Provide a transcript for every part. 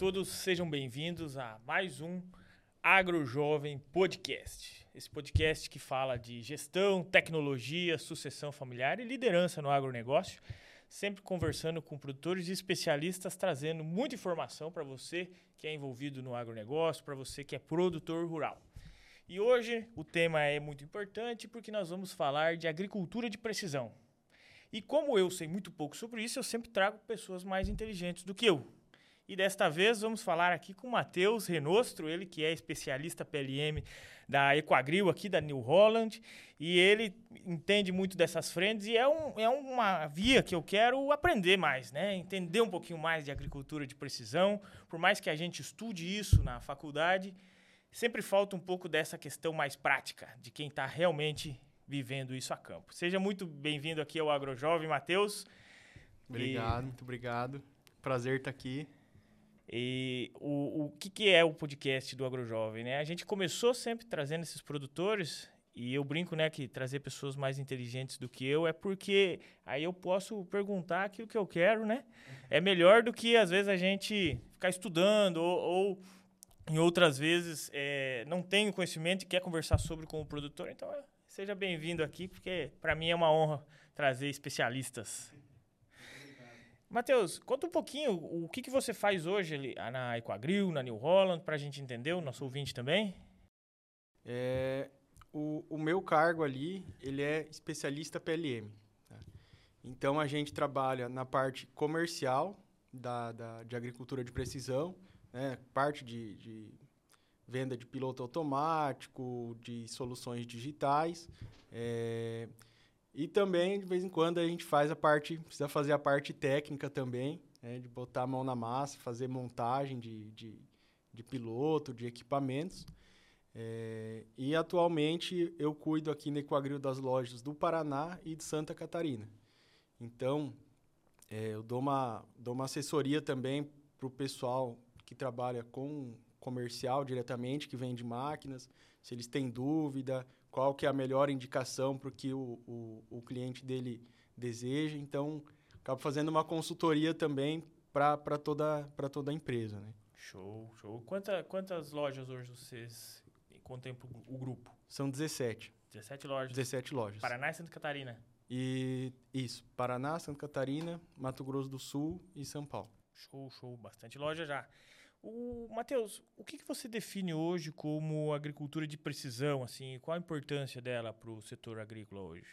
todos, sejam bem-vindos a mais um Agro Jovem Podcast. Esse podcast que fala de gestão, tecnologia, sucessão familiar e liderança no agronegócio, sempre conversando com produtores e especialistas, trazendo muita informação para você que é envolvido no agronegócio, para você que é produtor rural. E hoje o tema é muito importante porque nós vamos falar de agricultura de precisão. E como eu sei muito pouco sobre isso, eu sempre trago pessoas mais inteligentes do que eu, e desta vez vamos falar aqui com o Matheus Renostro, ele que é especialista PLM da Equagril aqui da New Holland, e ele entende muito dessas frentes e é, um, é uma via que eu quero aprender mais, né? Entender um pouquinho mais de agricultura de precisão, por mais que a gente estude isso na faculdade, sempre falta um pouco dessa questão mais prática, de quem está realmente vivendo isso a campo. Seja muito bem-vindo aqui ao AgroJovem, Matheus. Obrigado, e... muito obrigado. Prazer estar aqui. E o, o que, que é o podcast do AgroJovem, né? A gente começou sempre trazendo esses produtores e eu brinco, né, que trazer pessoas mais inteligentes do que eu é porque aí eu posso perguntar aquilo que eu quero, né? É melhor do que às vezes a gente ficar estudando ou, ou em outras vezes é, não tem conhecimento e quer conversar sobre com o produtor. Então, seja bem-vindo aqui, porque para mim é uma honra trazer especialistas. Matheus, conta um pouquinho o que, que você faz hoje ali, ah, na Equagril, na New Holland, para a gente entender, o nosso ouvinte também. É, o, o meu cargo ali, ele é especialista PLM. Tá? Então, a gente trabalha na parte comercial da, da de agricultura de precisão, né? parte de, de venda de piloto automático, de soluções digitais. É, e também, de vez em quando, a gente faz a parte, precisa fazer a parte técnica também, né, de botar a mão na massa, fazer montagem de, de, de piloto, de equipamentos. É, e atualmente eu cuido aqui no Equagril das lojas do Paraná e de Santa Catarina. Então, é, eu dou uma, dou uma assessoria também para o pessoal que trabalha com comercial diretamente, que vende máquinas, se eles têm dúvida, qual que é a melhor indicação para o que o, o, cliente dele deseja. Então, acabo fazendo uma consultoria também para toda, toda a empresa. Né? Show, show. Quanta, quantas lojas hoje vocês contemplam o grupo? São 17. 17 lojas? 17 lojas. Paraná e Santa Catarina? E isso, Paraná, Santa Catarina, Mato Grosso do Sul e São Paulo. Show, show. Bastante loja já. O Matheus, o que, que você define hoje como agricultura de precisão? Assim, qual a importância dela para o setor agrícola hoje?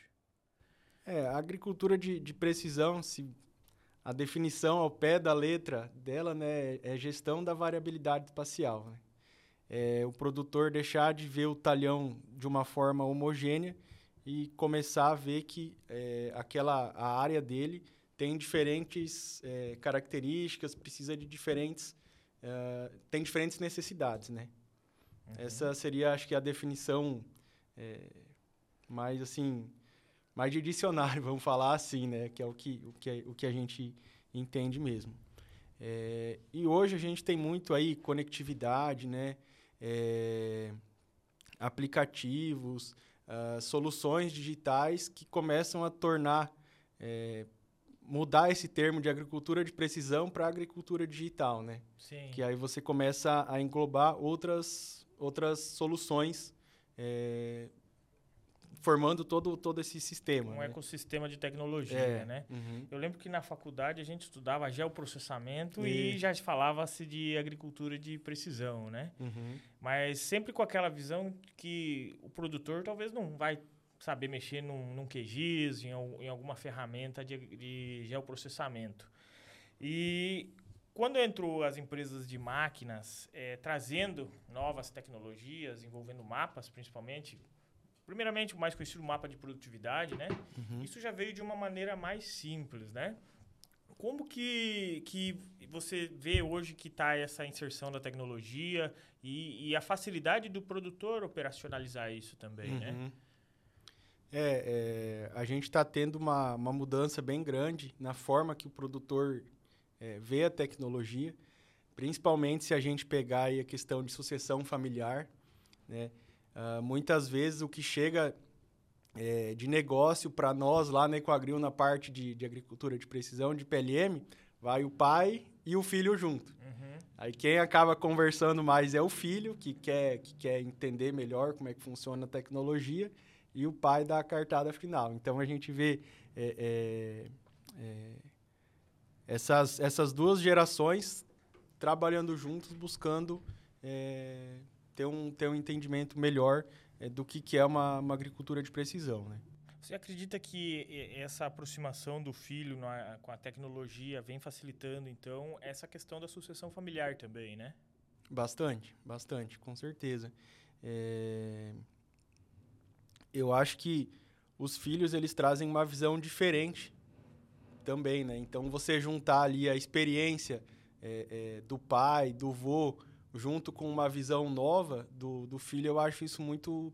É, a agricultura de, de precisão, se a definição ao pé da letra dela, né, é gestão da variabilidade espacial. Né? É o produtor deixar de ver o talhão de uma forma homogênea e começar a ver que é, aquela a área dele tem diferentes é, características, precisa de diferentes uh, tem diferentes necessidades, né? Uhum. Essa seria, acho que, a definição é, mais, assim, mais de dicionário, vamos falar assim, né? Que é o que, o que, o que a gente entende mesmo. É, e hoje a gente tem muito aí conectividade, né? É, aplicativos, uh, soluções digitais que começam a tornar é, mudar esse termo de agricultura de precisão para agricultura digital, né? Sim. Que aí você começa a englobar outras, outras soluções, é, formando todo, todo esse sistema. Um né? ecossistema de tecnologia, é, né? Uhum. Eu lembro que na faculdade a gente estudava geoprocessamento e, e já falava-se de agricultura de precisão, né? Uhum. Mas sempre com aquela visão que o produtor talvez não vai saber mexer num, num QGIS, em, em alguma ferramenta de, de geoprocessamento. E quando entrou as empresas de máquinas é, trazendo novas tecnologias, envolvendo mapas principalmente, primeiramente o mais conhecido mapa de produtividade, né? Uhum. Isso já veio de uma maneira mais simples, né? Como que, que você vê hoje que está essa inserção da tecnologia e, e, a facilidade do produtor operacionalizar isso também, né? uhum. né? É, é a gente está tendo uma, uma mudança bem grande na forma que o produtor é, vê a tecnologia, principalmente se a gente pegar aí a questão de sucessão familiar. Né? Uh, muitas vezes o que chega é, de negócio para nós lá na Equagril, na parte de, de agricultura de precisão, de PLM, vai o pai e o filho junto. Uhum. Aí quem acaba conversando mais é o filho, que quer, que quer entender melhor como é que funciona a tecnologia, e o pai dá a cartada final. Então a gente vê é, é, é, essas, essas duas gerações trabalhando juntos, buscando é, ter, um, ter um entendimento melhor é, do que, que é uma, uma agricultura de precisão. Né? Você acredita que essa aproximação do filho na, com a tecnologia vem facilitando, então, essa questão da sucessão familiar também, né? Bastante, bastante, com certeza. É... Eu acho que os filhos, eles trazem uma visão diferente também, né? Então, você juntar ali a experiência é, é, do pai, do vô, junto com uma visão nova do, do filho, eu acho isso muito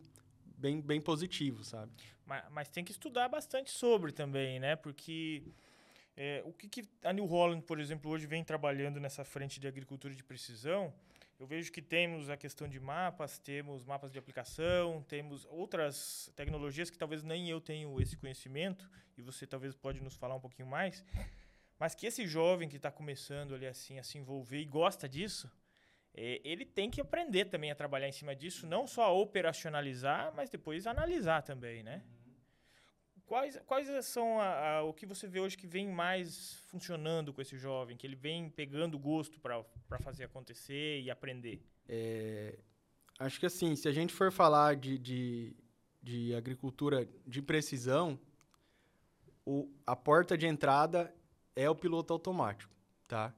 bem, bem positivo, sabe? Mas, mas tem que estudar bastante sobre também, né? Porque é, o que, que, a New Holland, por exemplo, hoje vem trabalhando nessa frente de agricultura de precisão, eu vejo que temos a questão de mapas, temos mapas de aplicação, temos outras tecnologias que talvez nem eu tenho esse conhecimento, e você talvez pode nos falar um pouquinho mais, mas que esse jovem que está começando ali assim a se envolver e gosta disso, é, ele tem que aprender também a trabalhar em cima disso, não só a operacionalizar, mas depois analisar também, né? Quais, quais são a, a, o que você vê hoje que vem mais funcionando com esse jovem, que ele vem pegando gosto para fazer acontecer e aprender? É, acho que assim, se a gente for falar de, de, de agricultura de precisão, o, a porta de entrada é o piloto automático, tá?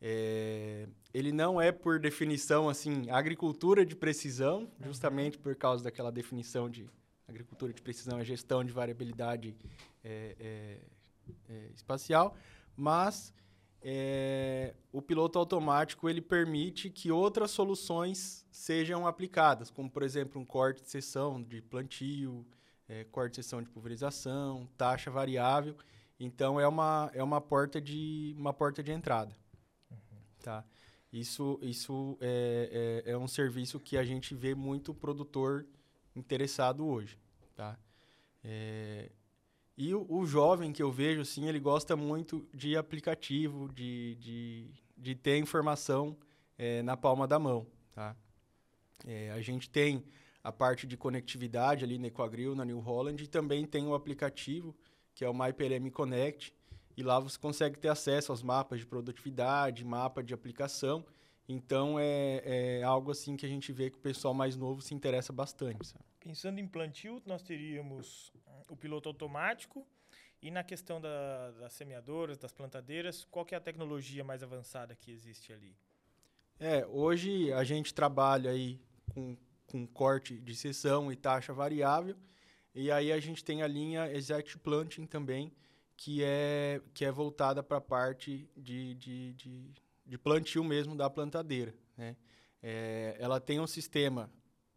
É, ele não é, por definição, assim, agricultura de precisão, justamente por causa daquela definição de agricultura de precisão é gestão de variabilidade é, é, é espacial, mas é, o piloto automático ele permite que outras soluções sejam aplicadas, como, por exemplo, um corte de seção de plantio, é, corte de seção de pulverização, taxa variável. Então, é uma, é uma, porta, de, uma porta de entrada. Tá? Isso, isso é, é, é, um serviço que a gente vê muito produtor interessado hoje. Tá? É, e o, o, jovem que eu vejo, assim, ele gosta muito de aplicativo, de, de, de ter informação é, na palma da mão. Tá? É, a gente tem a parte de conectividade ali na Equagril, na New Holland, e também tem o aplicativo, que é o MyPRM Connect, e lá você consegue ter acesso aos mapas de produtividade, mapa de aplicação. Então é, é algo assim que a gente vê que o pessoal mais novo se interessa bastante. Sabe? Pensando em plantio, nós teríamos o piloto automático e na questão da, das semeadoras, das plantadeiras, qual é a tecnologia mais avançada que existe ali? É, hoje a gente trabalha aí com, com corte de seção e taxa variável, e aí a gente tem a linha Exact Planting também, que é, que é voltada para a parte de, de, de, de, plantio mesmo da plantadeira. Né? É, ela tem um sistema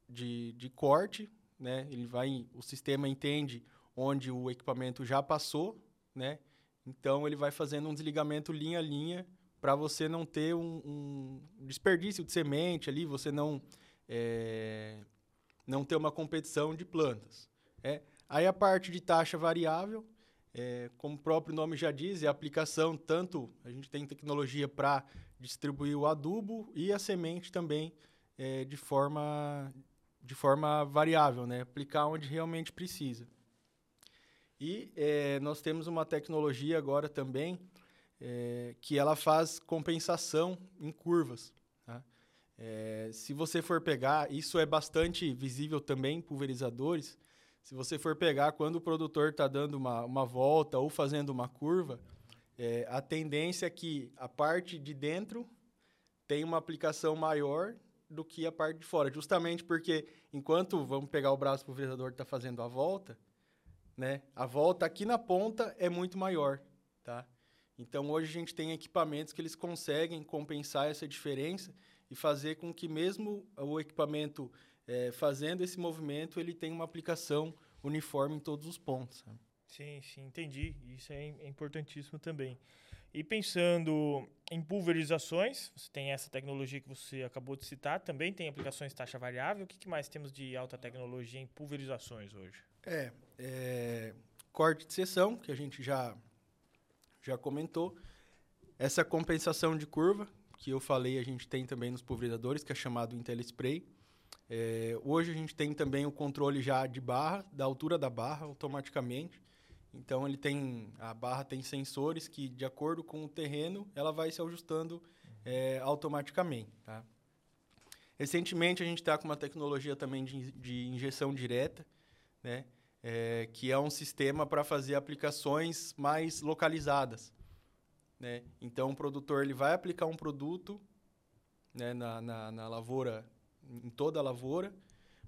de, de corte, né? Ele vai, o sistema entende onde o equipamento já passou, né? Então ele vai fazendo um desligamento linha a linha para você não ter um, um, desperdício de semente ali, você não é, não ter uma competição de plantas. É. Aí a parte de taxa variável é, como o próprio nome já diz, é a aplicação tanto, a gente tem tecnologia para distribuir o adubo e a semente também é, de, forma, de forma variável, né? aplicar onde realmente precisa. E é, nós temos uma tecnologia agora também é, que ela faz compensação em curvas. Tá? É, se você for pegar, isso é bastante visível também em pulverizadores, se você for pegar quando o produtor está dando uma, uma volta ou fazendo uma curva, é, a tendência é que a parte de dentro tem uma aplicação maior do que a parte de fora, justamente porque enquanto vamos pegar o braço pulverizador que está fazendo a volta, né, a volta aqui na ponta é muito maior, tá? Então hoje a gente tem equipamentos que eles conseguem compensar essa diferença e fazer com que mesmo o equipamento é, fazendo esse movimento, ele tem uma aplicação uniforme em todos os pontos. Sabe? Sim, sim, entendi. Isso é, é importantíssimo também. E pensando em pulverizações, você tem essa tecnologia que você acabou de citar, também tem aplicações taxa variável. O que, que mais temos de alta tecnologia em pulverizações hoje? É, é corte de seção, que a gente já, já comentou. essa compensação de curva, que eu falei, a gente tem também nos pulverizadores, que é chamado IntelliSpray. É, hoje a gente tem também o controle já de barra, da altura da barra, automaticamente. Então ele tem a barra tem sensores que, de acordo com o terreno, ela vai se ajustando é, automaticamente. Tá? Recentemente a gente está com uma tecnologia também de, de injeção direta, né? É, que é um sistema para fazer aplicações mais localizadas. Né? Então o produtor ele vai aplicar um produto né, na, na, na lavoura, em toda a lavoura,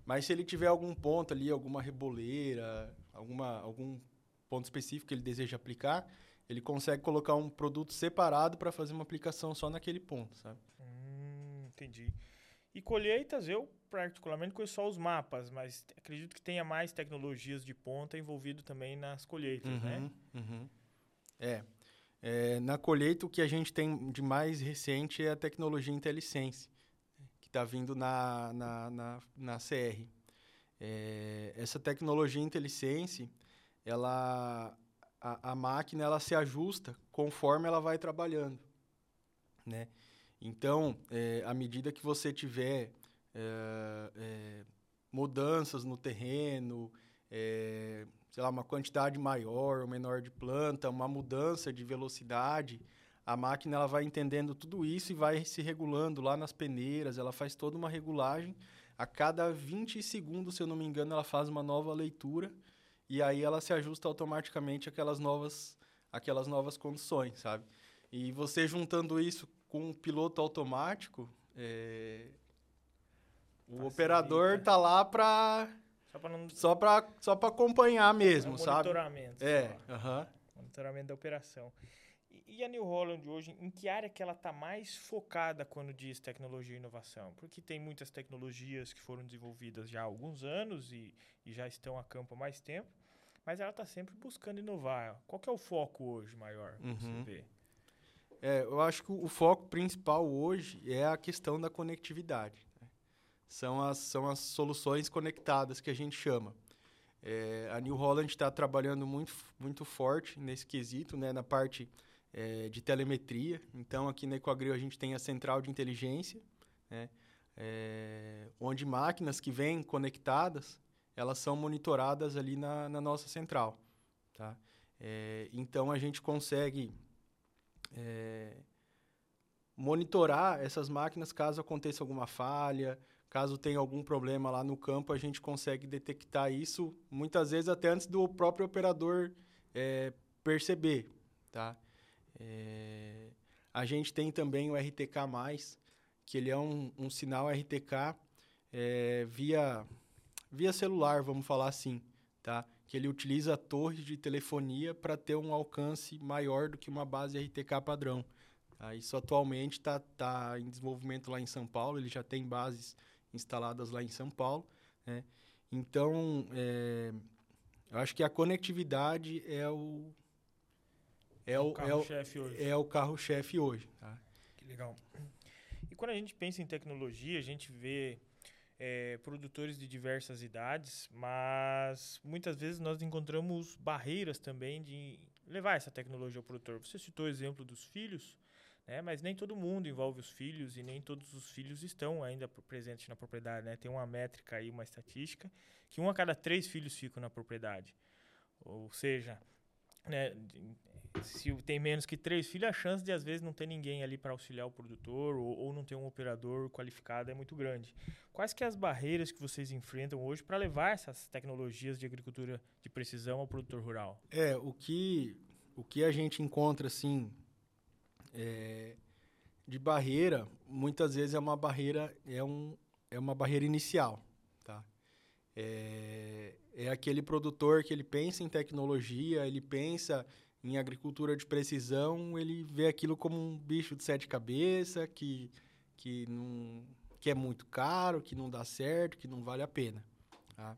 mas se ele tiver algum ponto ali, alguma reboleira, alguma, algum ponto específico que ele deseja aplicar, ele consegue colocar um produto separado para fazer uma aplicação só naquele ponto, sabe? Hum, entendi. E colheitas, eu particularmente conheço só os mapas, mas acredito que tenha mais tecnologias de ponta envolvido também nas colheitas, uhum, né? Uhum. É. é. Na colheita, o que a gente tem de mais recente é a tecnologia IntelliSense, está vindo na, na, na, na CR. É, essa tecnologia IntelliSense, ela a, a máquina ela se ajusta conforme ela vai trabalhando, né? Então, é, à medida que você tiver é, é, mudanças no terreno, é, sei lá, uma quantidade maior ou menor de planta, uma mudança de velocidade, a máquina ela vai entendendo tudo isso e vai se regulando lá nas peneiras, ela faz toda uma regulagem. A cada 20 segundos, se eu não me engano, ela faz uma nova leitura e aí ela se ajusta automaticamente àquelas novas, àquelas novas condições, sabe? E você juntando isso com um piloto automático, é... o operador tá lá para só para não... só para só para acompanhar mesmo, é sabe? Monitoramento. É, aham. Monitoramento da operação. E a New Holland hoje, em que área que ela está mais focada quando diz tecnologia e inovação? Porque tem muitas tecnologias que foram desenvolvidas já há alguns anos e, e já estão a campo há mais tempo, mas ela está sempre buscando inovar. Qual é o foco hoje maior que uhum. você vê? É, eu acho que o foco principal hoje é a questão da conectividade. Né? São, as, são as soluções conectadas que a gente chama. É, a New Holland está trabalhando muito, muito forte nesse quesito, né, na parte é, de telemetria. Então, aqui na Ecoagril a gente tem a central de inteligência, né? é, onde máquinas que vêm conectadas, elas são monitoradas ali na, na nossa central. Tá? É, então, a gente consegue é, monitorar essas máquinas caso aconteça alguma falha, caso tenha algum problema lá no campo, a gente consegue detectar isso, muitas vezes até antes do próprio operador é, perceber, tá? É, a gente tem também o RTK+, que ele é um, um sinal RTK é, via, via celular, vamos falar assim, tá? Que ele utiliza torres de telefonia para ter um alcance maior do que uma base RTK padrão. Tá? Isso atualmente está tá em desenvolvimento lá em São Paulo, ele já tem bases instaladas lá em São Paulo, né? Então, é, eu acho que a conectividade é o, é o, carro-chefe é hoje. É o carro-chefe hoje. Tá? Que legal. E quando a gente pensa em tecnologia, a gente vê é, produtores de diversas idades, mas muitas vezes nós encontramos barreiras também de levar essa tecnologia ao produtor. Você citou o exemplo dos filhos, né? mas nem todo mundo envolve os filhos e nem todos os filhos estão ainda presentes na propriedade. Né? Tem uma métrica aí, uma estatística, que um a cada três filhos ficam na propriedade. Ou seja, né, se tem menos que três filhos, a chance de às vezes não ter ninguém ali para auxiliar o produtor ou, ou, não ter um operador qualificado é muito grande. Quais que é as barreiras que vocês enfrentam hoje para levar essas tecnologias de agricultura de precisão ao produtor rural? É, o que, o que a gente encontra assim é, de barreira, muitas vezes é uma barreira, é, um, é uma barreira inicial, tá? É, é aquele produtor que ele pensa em tecnologia, ele pensa em agricultura de precisão, ele vê aquilo como um bicho de sete cabeças, que, que, não, que é muito caro, que não dá certo, que não vale a pena. Tá?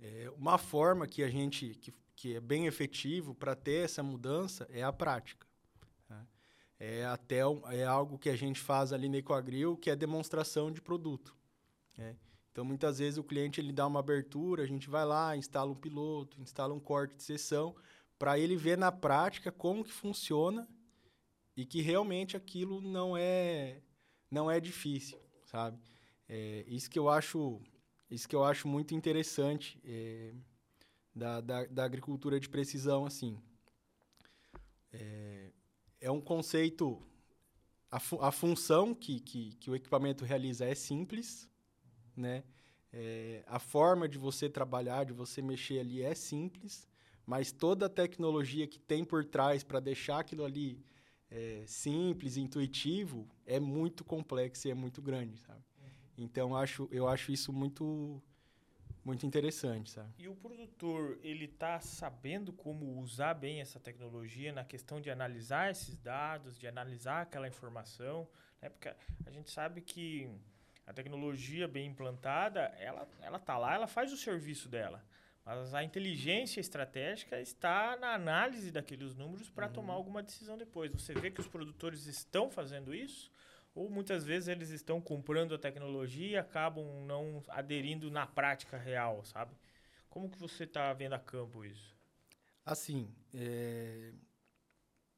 É, uma forma que a gente que, que é bem efetivo para ter essa mudança é a prática. Tá? É até é algo que a gente faz ali no Ecoagril, que é demonstração de produto. Né? Então, muitas vezes o cliente ele dá uma abertura, a gente vai lá, instala um piloto, instala um corte de sessão, para ele ver na prática como que funciona e que realmente aquilo não é não é difícil, sabe? É, isso que eu acho isso que eu acho muito interessante é, da, da, da, agricultura de precisão assim é, é um conceito a, fu a função que, que, que o equipamento realiza é simples né é, a forma de você trabalhar de você mexer ali é simples mas toda a tecnologia que tem por trás para deixar aquilo ali é, simples, intuitivo, é muito complexo e é muito grande, sabe? Uhum. Então, acho, eu acho isso muito muito interessante, sabe? E o produtor, ele está sabendo como usar bem essa tecnologia na questão de analisar esses dados, de analisar aquela informação, né? Porque a gente sabe que a tecnologia bem implantada, ela, ela tá lá, ela faz o serviço dela. Mas a inteligência estratégica está na análise daqueles números para uhum. tomar alguma decisão depois. Você vê que os produtores estão fazendo isso, ou muitas vezes eles estão comprando a tecnologia e acabam não aderindo na prática real, sabe? Como que você está vendo a campo isso? Assim, é...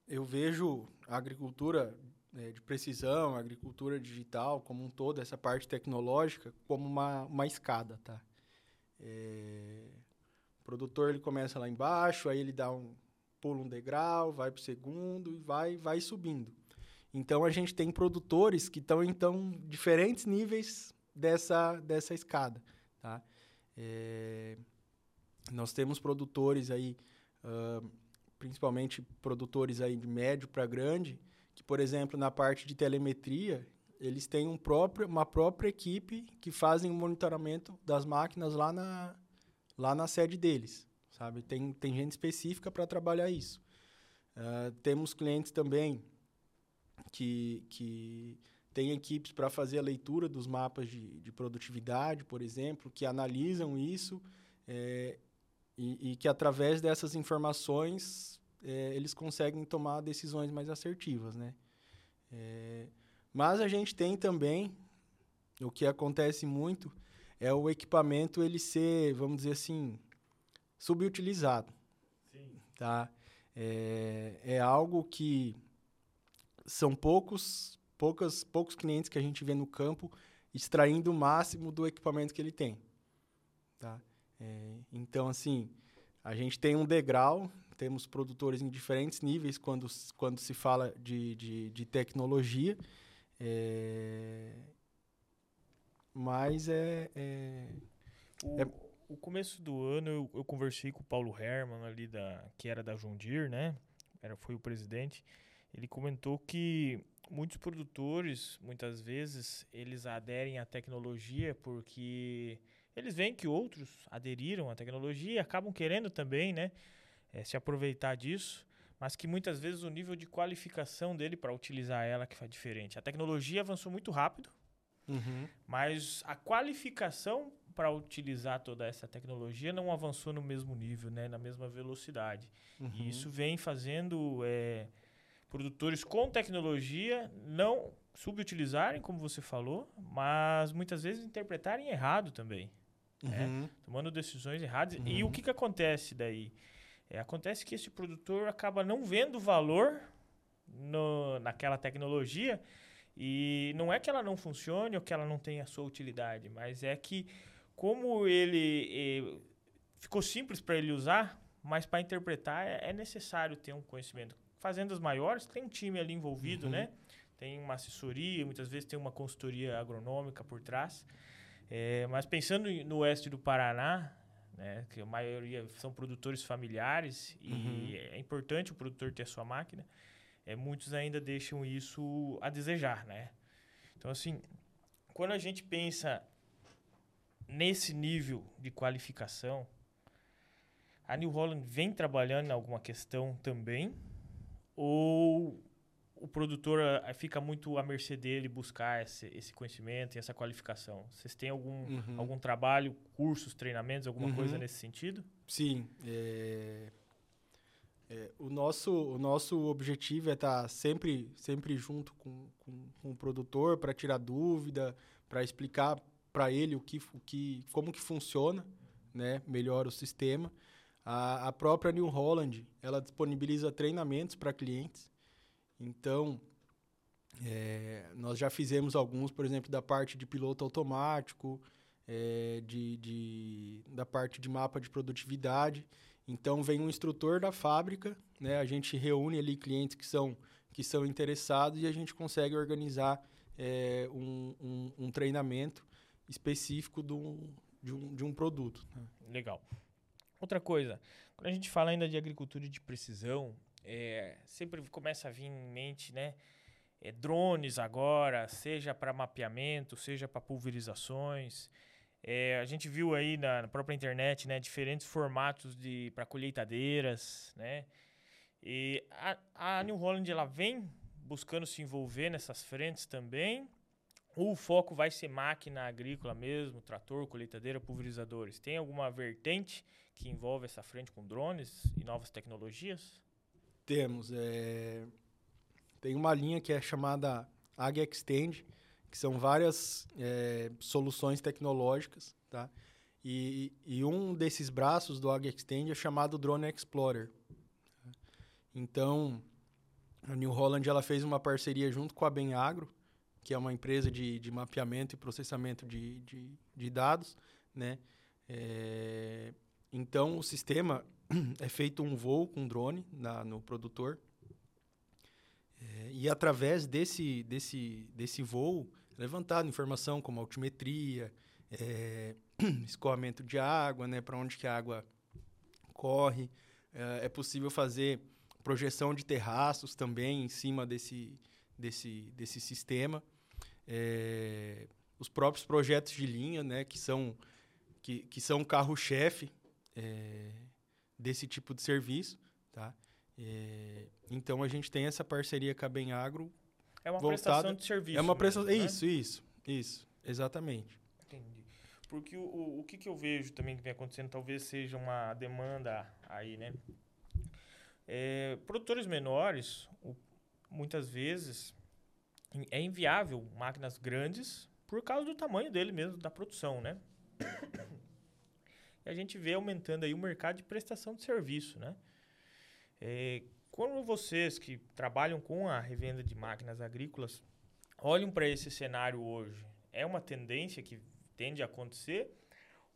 eu vejo a agricultura é, de precisão, a agricultura digital como um todo, essa parte tecnológica, como uma, uma escada, tá? É produtor ele começa lá embaixo, aí ele dá um pula um degrau, vai para o segundo e vai vai subindo. Então a gente tem produtores que estão então diferentes níveis dessa dessa escada, tá? É, nós temos produtores aí, uh, principalmente produtores aí de médio para grande, que por exemplo na parte de telemetria eles têm um próprio, uma própria equipe que fazem o monitoramento das máquinas lá na, lá na sede deles, sabe? Tem, tem gente específica para trabalhar isso. Uh, temos clientes também que, que têm equipes para fazer a leitura dos mapas de, de produtividade, por exemplo, que analisam isso é, e, e, que, através dessas informações, é, eles conseguem tomar decisões mais assertivas, né? É, mas a gente tem também, o que acontece muito, é o equipamento ele ser, vamos dizer assim, subutilizado. Sim. Tá? É, é algo que são poucos, poucas, poucos clientes que a gente vê no campo extraindo o máximo do equipamento que ele tem. Tá? É, então, assim, a gente tem um degrau, temos produtores em diferentes níveis quando, quando se fala de, de, de tecnologia. É, mas é. é o, é... o começo do ano eu, eu, conversei com o Paulo Herman ali, da, que era da Jundir, né? Era, foi o presidente. Ele comentou que muitos produtores, muitas vezes, eles aderem à tecnologia porque eles veem que outros aderiram à tecnologia e acabam querendo também, né? É, se aproveitar disso mas que muitas vezes o nível de qualificação dele para utilizar ela que faz diferente. A tecnologia avançou muito rápido, Uhum. Mas a qualificação para utilizar toda essa tecnologia não avançou no mesmo nível, né? na mesma velocidade. Uhum. E isso vem fazendo é, produtores com tecnologia não subutilizarem, como você falou, mas muitas vezes interpretarem errado também. Né? Uhum. Né? Tomando decisões erradas. E o uhum. que, que acontece daí? É, acontece que esse produtor acaba não vendo valor no, naquela tecnologia e não é que ela não funcione ou que ela não tenha sua utilidade, mas é que como ele eh, ficou simples para ele usar, mas para interpretar é, é, necessário ter um conhecimento. Fazendas maiores tem um time ali envolvido, uhum. né? Tem uma assessoria, muitas vezes tem uma consultoria agronômica por trás. É, mas pensando no oeste do Paraná, né, que a maioria são produtores familiares e uhum. é importante o produtor ter a sua máquina é, muitos ainda deixam isso a desejar, né? Então, assim, quando a gente pensa nesse nível de qualificação, a New Holland vem trabalhando em alguma questão também? Ou o produtor eh, fica muito à mercê dele buscar esse, esse conhecimento e essa qualificação? Vocês têm algum, uhum. algum trabalho, cursos, treinamentos, alguma uhum. coisa nesse sentido? Sim. É... É, o, nosso, o nosso objetivo é estar tá sempre, sempre junto com, com, com o produtor para tirar dúvida, para explicar para ele o que, o que, como que funciona né, melhor o sistema. A, a própria New Holland ela disponibiliza treinamentos para clientes. Então, é, nós já fizemos alguns, por exemplo, da parte de piloto automático, é, de, de, da parte de mapa de produtividade. Então, vem um instrutor da fábrica, né? a gente reúne ali clientes que são, que são interessados e a gente consegue organizar é, um, um, um, treinamento específico do, de, um, de um produto. Né? Legal. Outra coisa, quando a gente fala ainda de agricultura de precisão, é, sempre começa a vir em mente, né? É, drones agora, seja para mapeamento, seja para pulverizações. É, a gente viu aí na, na, própria internet, né, diferentes formatos de para colheitadeiras, né? E a, a New Holland ela vem buscando se envolver nessas frentes também. Ou o foco vai ser máquina agrícola mesmo, trator, colheitadeira, pulverizadores? Tem alguma vertente que envolve essa frente com drones e novas tecnologias? Temos. É... Tem uma linha que é chamada Ag Extend, que são várias é, soluções tecnológicas, tá? E, e, um desses braços do Ag Extend é chamado Drone Explorer. Então, a New Holland ela fez uma parceria junto com a Benagro, que é uma empresa de, de mapeamento e processamento de, de, de dados, né? É, então, o sistema é feito um voo com drone na, no produtor. É, e através desse, desse, desse voo, levantado informação como altimetria, é, escoamento de água, né, para onde que a água corre. É, é, possível fazer projeção de terraços também em cima desse, desse, desse sistema. É, os próprios projetos de linha, né, que são, que, que são carro-chefe desse tipo de serviço, tá? Então a gente tem essa parceria com a Bem Agro. É uma voltada, prestação de serviço. É uma prestação. Né? Isso, isso, isso, exatamente. Entendi. Porque o, o, o que, que eu vejo também que vem acontecendo, talvez seja uma demanda aí, né? É, produtores menores, o, muitas vezes, é inviável máquinas grandes por causa do tamanho dele mesmo, da produção, né? a gente vê aumentando aí o mercado de prestação de serviço, né? É, quando vocês que trabalham com a revenda de máquinas agrícolas olham para esse cenário hoje, é uma tendência que tende a acontecer?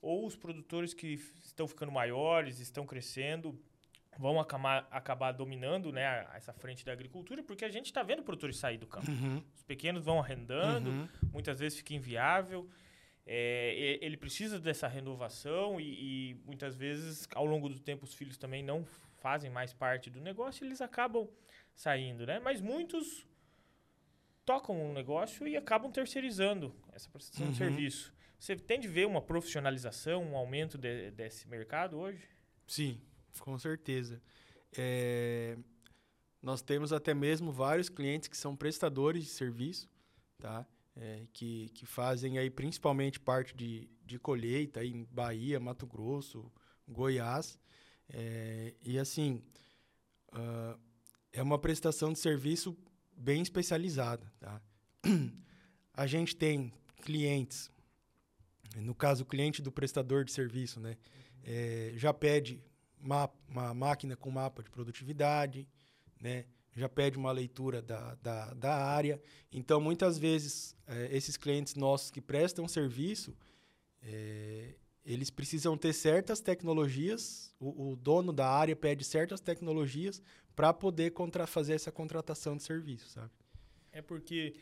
Ou os produtores que estão ficando maiores, estão crescendo, vão acabar, acabar dominando né, essa frente da agricultura? Porque a gente está vendo produtores sair do campo. Uhum. Os pequenos vão arrendando, uhum. muitas vezes fica inviável. É, ele precisa dessa renovação e, e, muitas vezes, ao longo do tempo, os filhos também não fazem mais parte do negócio eles acabam saindo, né? Mas muitos tocam um negócio e acabam terceirizando essa prestação uhum. de serviço. Você tem de ver uma profissionalização, um aumento de, desse mercado hoje? Sim, com certeza. É, nós temos até mesmo vários clientes que são prestadores de serviço, tá? é, que, que fazem aí principalmente parte de, de colheita em Bahia, Mato Grosso, Goiás. É, e assim, uh, é uma prestação de serviço bem especializada. Tá? A gente tem clientes, no caso, o cliente do prestador de serviço, né, é, já pede uma, máquina com mapa de produtividade, né, já pede uma leitura da, da, da área. Então, muitas vezes, é, esses clientes nossos que prestam serviço, é, eles precisam ter certas tecnologias, o, o, dono da área pede certas tecnologias para poder contra, fazer essa contratação de serviço, sabe? É porque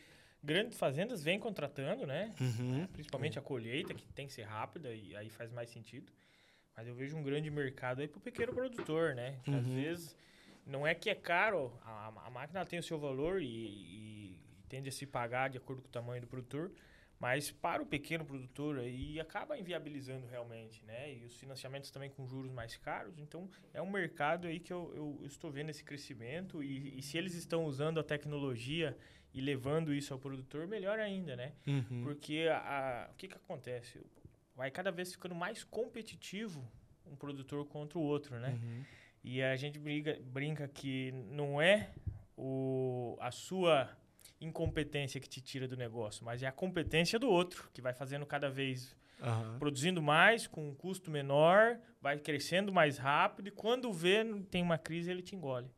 grandes fazendas vêm contratando, né? Uhum, Principalmente é. a colheita, que tem que ser rápida e aí faz mais sentido. Mas eu vejo um grande mercado aí para o pequeno produtor, né? Que uhum. às vezes não é que é caro, a, a máquina tem o seu valor e, e, tende a se pagar de acordo com o tamanho do produtor, mas para o pequeno produtor aí acaba inviabilizando realmente, né? E os financiamentos também com juros mais caros, então é um mercado aí que eu, eu, eu estou vendo esse crescimento e, e, se eles estão usando a tecnologia e levando isso ao produtor, melhor ainda, né? Uhum. Porque a, a, o que, que acontece? Vai cada vez ficando mais competitivo um produtor contra o outro, né? Uhum. E a gente briga, brinca que não é o, a sua incompetência que te tira do negócio, mas é a competência do outro, que vai fazendo cada vez uhum. produzindo mais, com um custo menor, vai crescendo mais rápido, e quando vê, tem uma crise, ele te engole.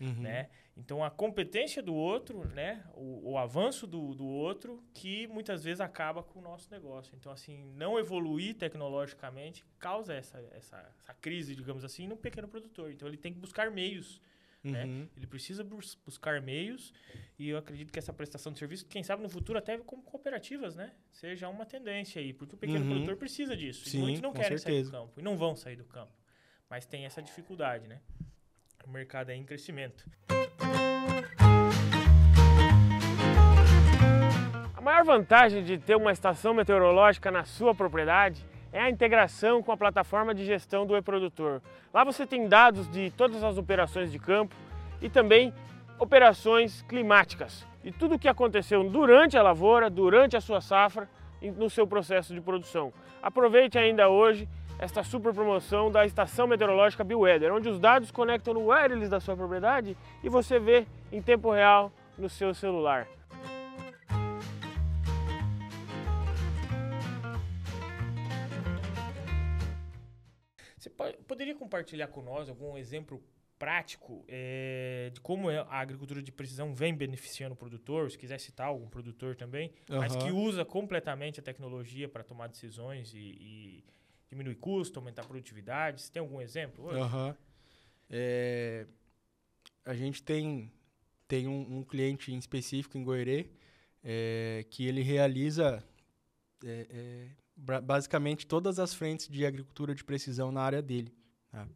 Uhum. Né? Então, a competência do outro, né, o, o avanço do, do outro, que muitas vezes acaba com o nosso negócio. Então, assim, não evoluir tecnologicamente causa essa, essa, essa crise, digamos assim, no pequeno produtor. Então, ele tem que buscar meios? Uhum. Né? Ele precisa bus buscar meios e eu acredito que essa prestação de serviço, quem sabe no futuro até como cooperativas, né? Seja uma tendência aí, porque o pequeno uhum. produtor precisa disso. Sim, e muitos não querem certeza. sair do campo e não vão sair do campo. Mas tem essa dificuldade, né? O mercado é em crescimento. A maior vantagem de ter uma estação meteorológica na sua propriedade é a integração com a plataforma de gestão do e-produtor. Lá você tem dados de todas as operações de campo e também operações climáticas e tudo o que aconteceu durante a lavoura, durante a sua safra no seu processo de produção. Aproveite ainda hoje esta super promoção da estação meteorológica BioWeather, onde os dados conectam no wireless da sua propriedade e você vê em tempo real no seu celular. Poderia compartilhar com nós algum exemplo prático é, de como a agricultura de precisão vem beneficiando o produtor, se quiser citar algum produtor também, uhum. mas que usa completamente a tecnologia para tomar decisões e, e, diminuir custo, aumentar a produtividade. Você tem algum exemplo hoje? Uhum. É, a gente tem, tem um, um, cliente em específico em Goerê é, que ele realiza é, é basicamente todas as frentes de agricultura de precisão na área dele. Tá?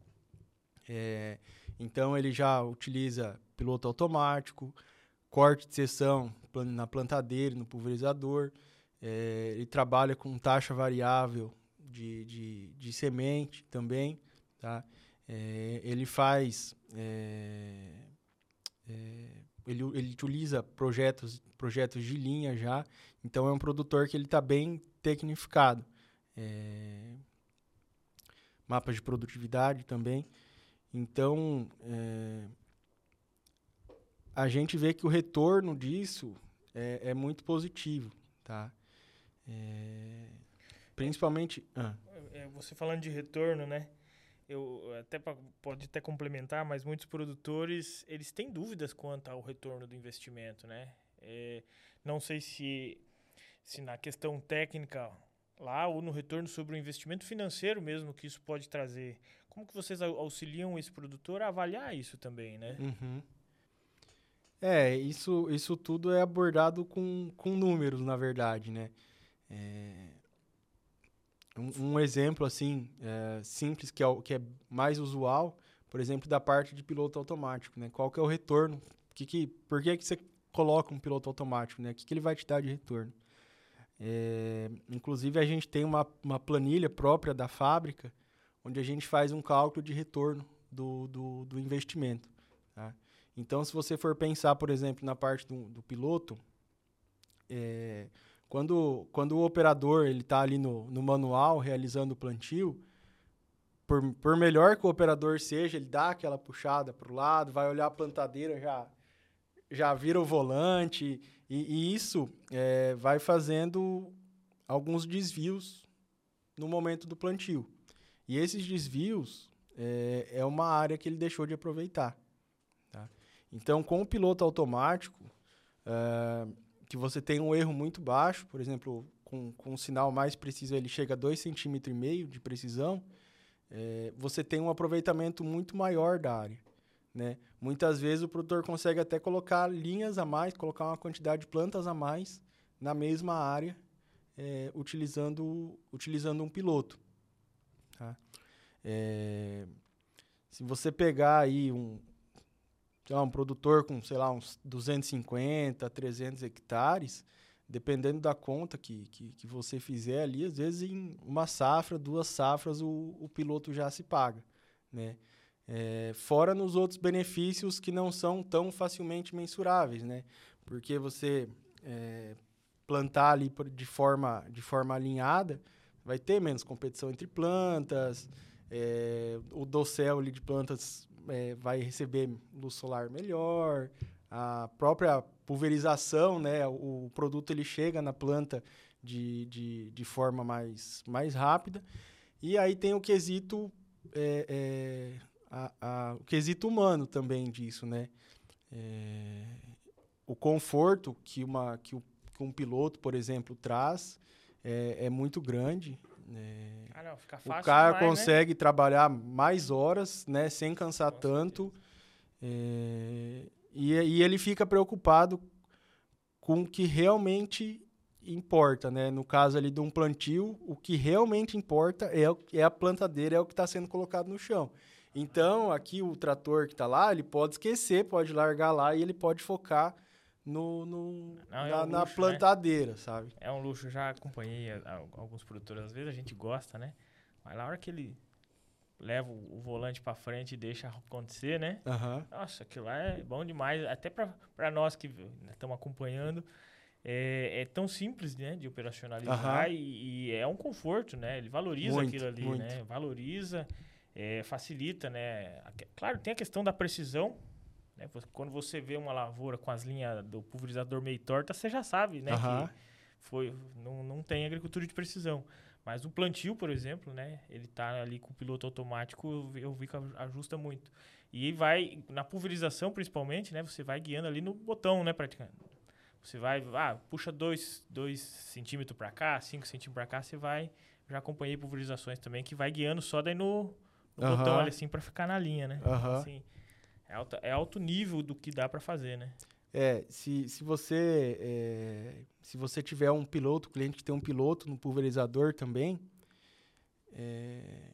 É, então ele já utiliza piloto automático, corte de seção na plantadeira, no pulverizador. É, ele trabalha com taxa variável de, de, de semente também. Tá? É, ele faz. É, é, ele, ele utiliza projetos, projetos de linha já. Então é um produtor que ele está bem tecnificado. É, mapas de produtividade também. Então, é, a gente vê que o retorno disso é, é muito positivo, tá? É, principalmente... Ah. Você falando de retorno, né? Eu até pode até complementar, mas muitos produtores eles têm dúvidas quanto ao retorno do investimento, né? É, não sei se se na questão técnica lá ou no retorno sobre o investimento financeiro mesmo que isso pode trazer. Como que vocês auxiliam esse produtor a avaliar isso também, né? Uhum. É, isso, isso tudo é abordado com, com números, na verdade, né? É, um, um, exemplo, assim, é, simples, que é, que é mais usual, por exemplo, da parte de piloto automático, né? Qual que é o retorno? Que que, por que, que você coloca um piloto automático, né? O que, que ele vai te dar de retorno? É, inclusive, a gente tem uma, uma planilha própria da fábrica, onde a gente faz um cálculo de retorno do, do, do investimento. Tá? Então, se você for pensar, por exemplo, na parte do, do piloto, é, quando, quando o operador está ali no, no manual realizando o plantio, por, por melhor que o operador seja, ele dá aquela puxada para o lado, vai olhar a plantadeira, já, já vira o volante, e, e isso é, vai fazendo alguns desvios no momento do plantio. E esses desvios é, é uma área que ele deixou de aproveitar. Tá? Então, com o piloto automático, é, que você tem um erro muito baixo, por exemplo, com, com um sinal mais preciso, ele chega a 2,5 cm de precisão, é, você tem um aproveitamento muito maior da área. Né? Muitas vezes o produtor consegue até colocar linhas a mais, colocar uma quantidade de plantas a mais na mesma área, é, utilizando, utilizando um piloto. Tá? É, se você pegar aí um, lá, um produtor com, sei lá, uns 250, 300 hectares, dependendo da conta que, que, que, você fizer ali, às vezes em uma safra, duas safras, o, o piloto já se paga, né? É, fora nos outros benefícios que não são tão facilmente mensuráveis, né? Porque você é, plantar ali de forma, de forma alinhada, vai ter menos competição entre plantas, é, o dossel ali de plantas é, vai receber luz solar melhor, a própria pulverização, né? O, o produto ele chega na planta de, de, de forma mais, mais rápida. E aí tem o quesito é, é, a, a, o quesito humano também disso, né? É, o conforto que, uma, que, o, que um piloto, por exemplo, traz é, é muito grande. É, ah, não, fica fácil o cara demais, né? consegue né? trabalhar mais horas, né, sem cansar Com tanto. É, e, e ele fica preocupado com o que realmente importa, né? No caso ali de um plantio, o que realmente importa é, é a plantadeira, é o que está sendo colocado no chão. Então, aqui o trator que está lá, ele pode esquecer, pode largar lá e ele pode focar no, no Não, é na, um luxo, na, né? plantadeira, né? sabe? É um luxo, já acompanhei alguns produtores, às vezes a gente gosta, né? Mas na hora que ele leva o volante para frente e deixa acontecer, né? Uhum. Nossa, aquilo lá é bom demais, até para nós que estamos né, acompanhando. É, é, tão simples, né, de operacionalizar uhum. e, e, é um conforto, né? Ele valoriza muito, aquilo ali, muito. né? Valoriza, é, facilita, né? Claro, tem a questão da precisão, né? Quando você vê uma lavoura com as linhas do pulverizador meio torta, você já sabe, né? Uhum. Que foi, não, não tem agricultura de precisão. Mas o plantio, por exemplo, né? Ele tá ali com o piloto automático, eu vi que ajusta muito. E vai, na pulverização principalmente, né? Você vai guiando ali no botão, né? Praticamente. Você vai, ah, puxa 2 centímetros para cá, 5 centímetros para cá, você vai. Já acompanhei pulverizações também que vai guiando só daí no, no uhum. botão ali assim para ficar na linha, né? Uhum. Assim, é, alto, é alto nível do que dá para fazer, né? É, se, se você é, se você tiver um piloto, cliente que tem um piloto no pulverizador também, é,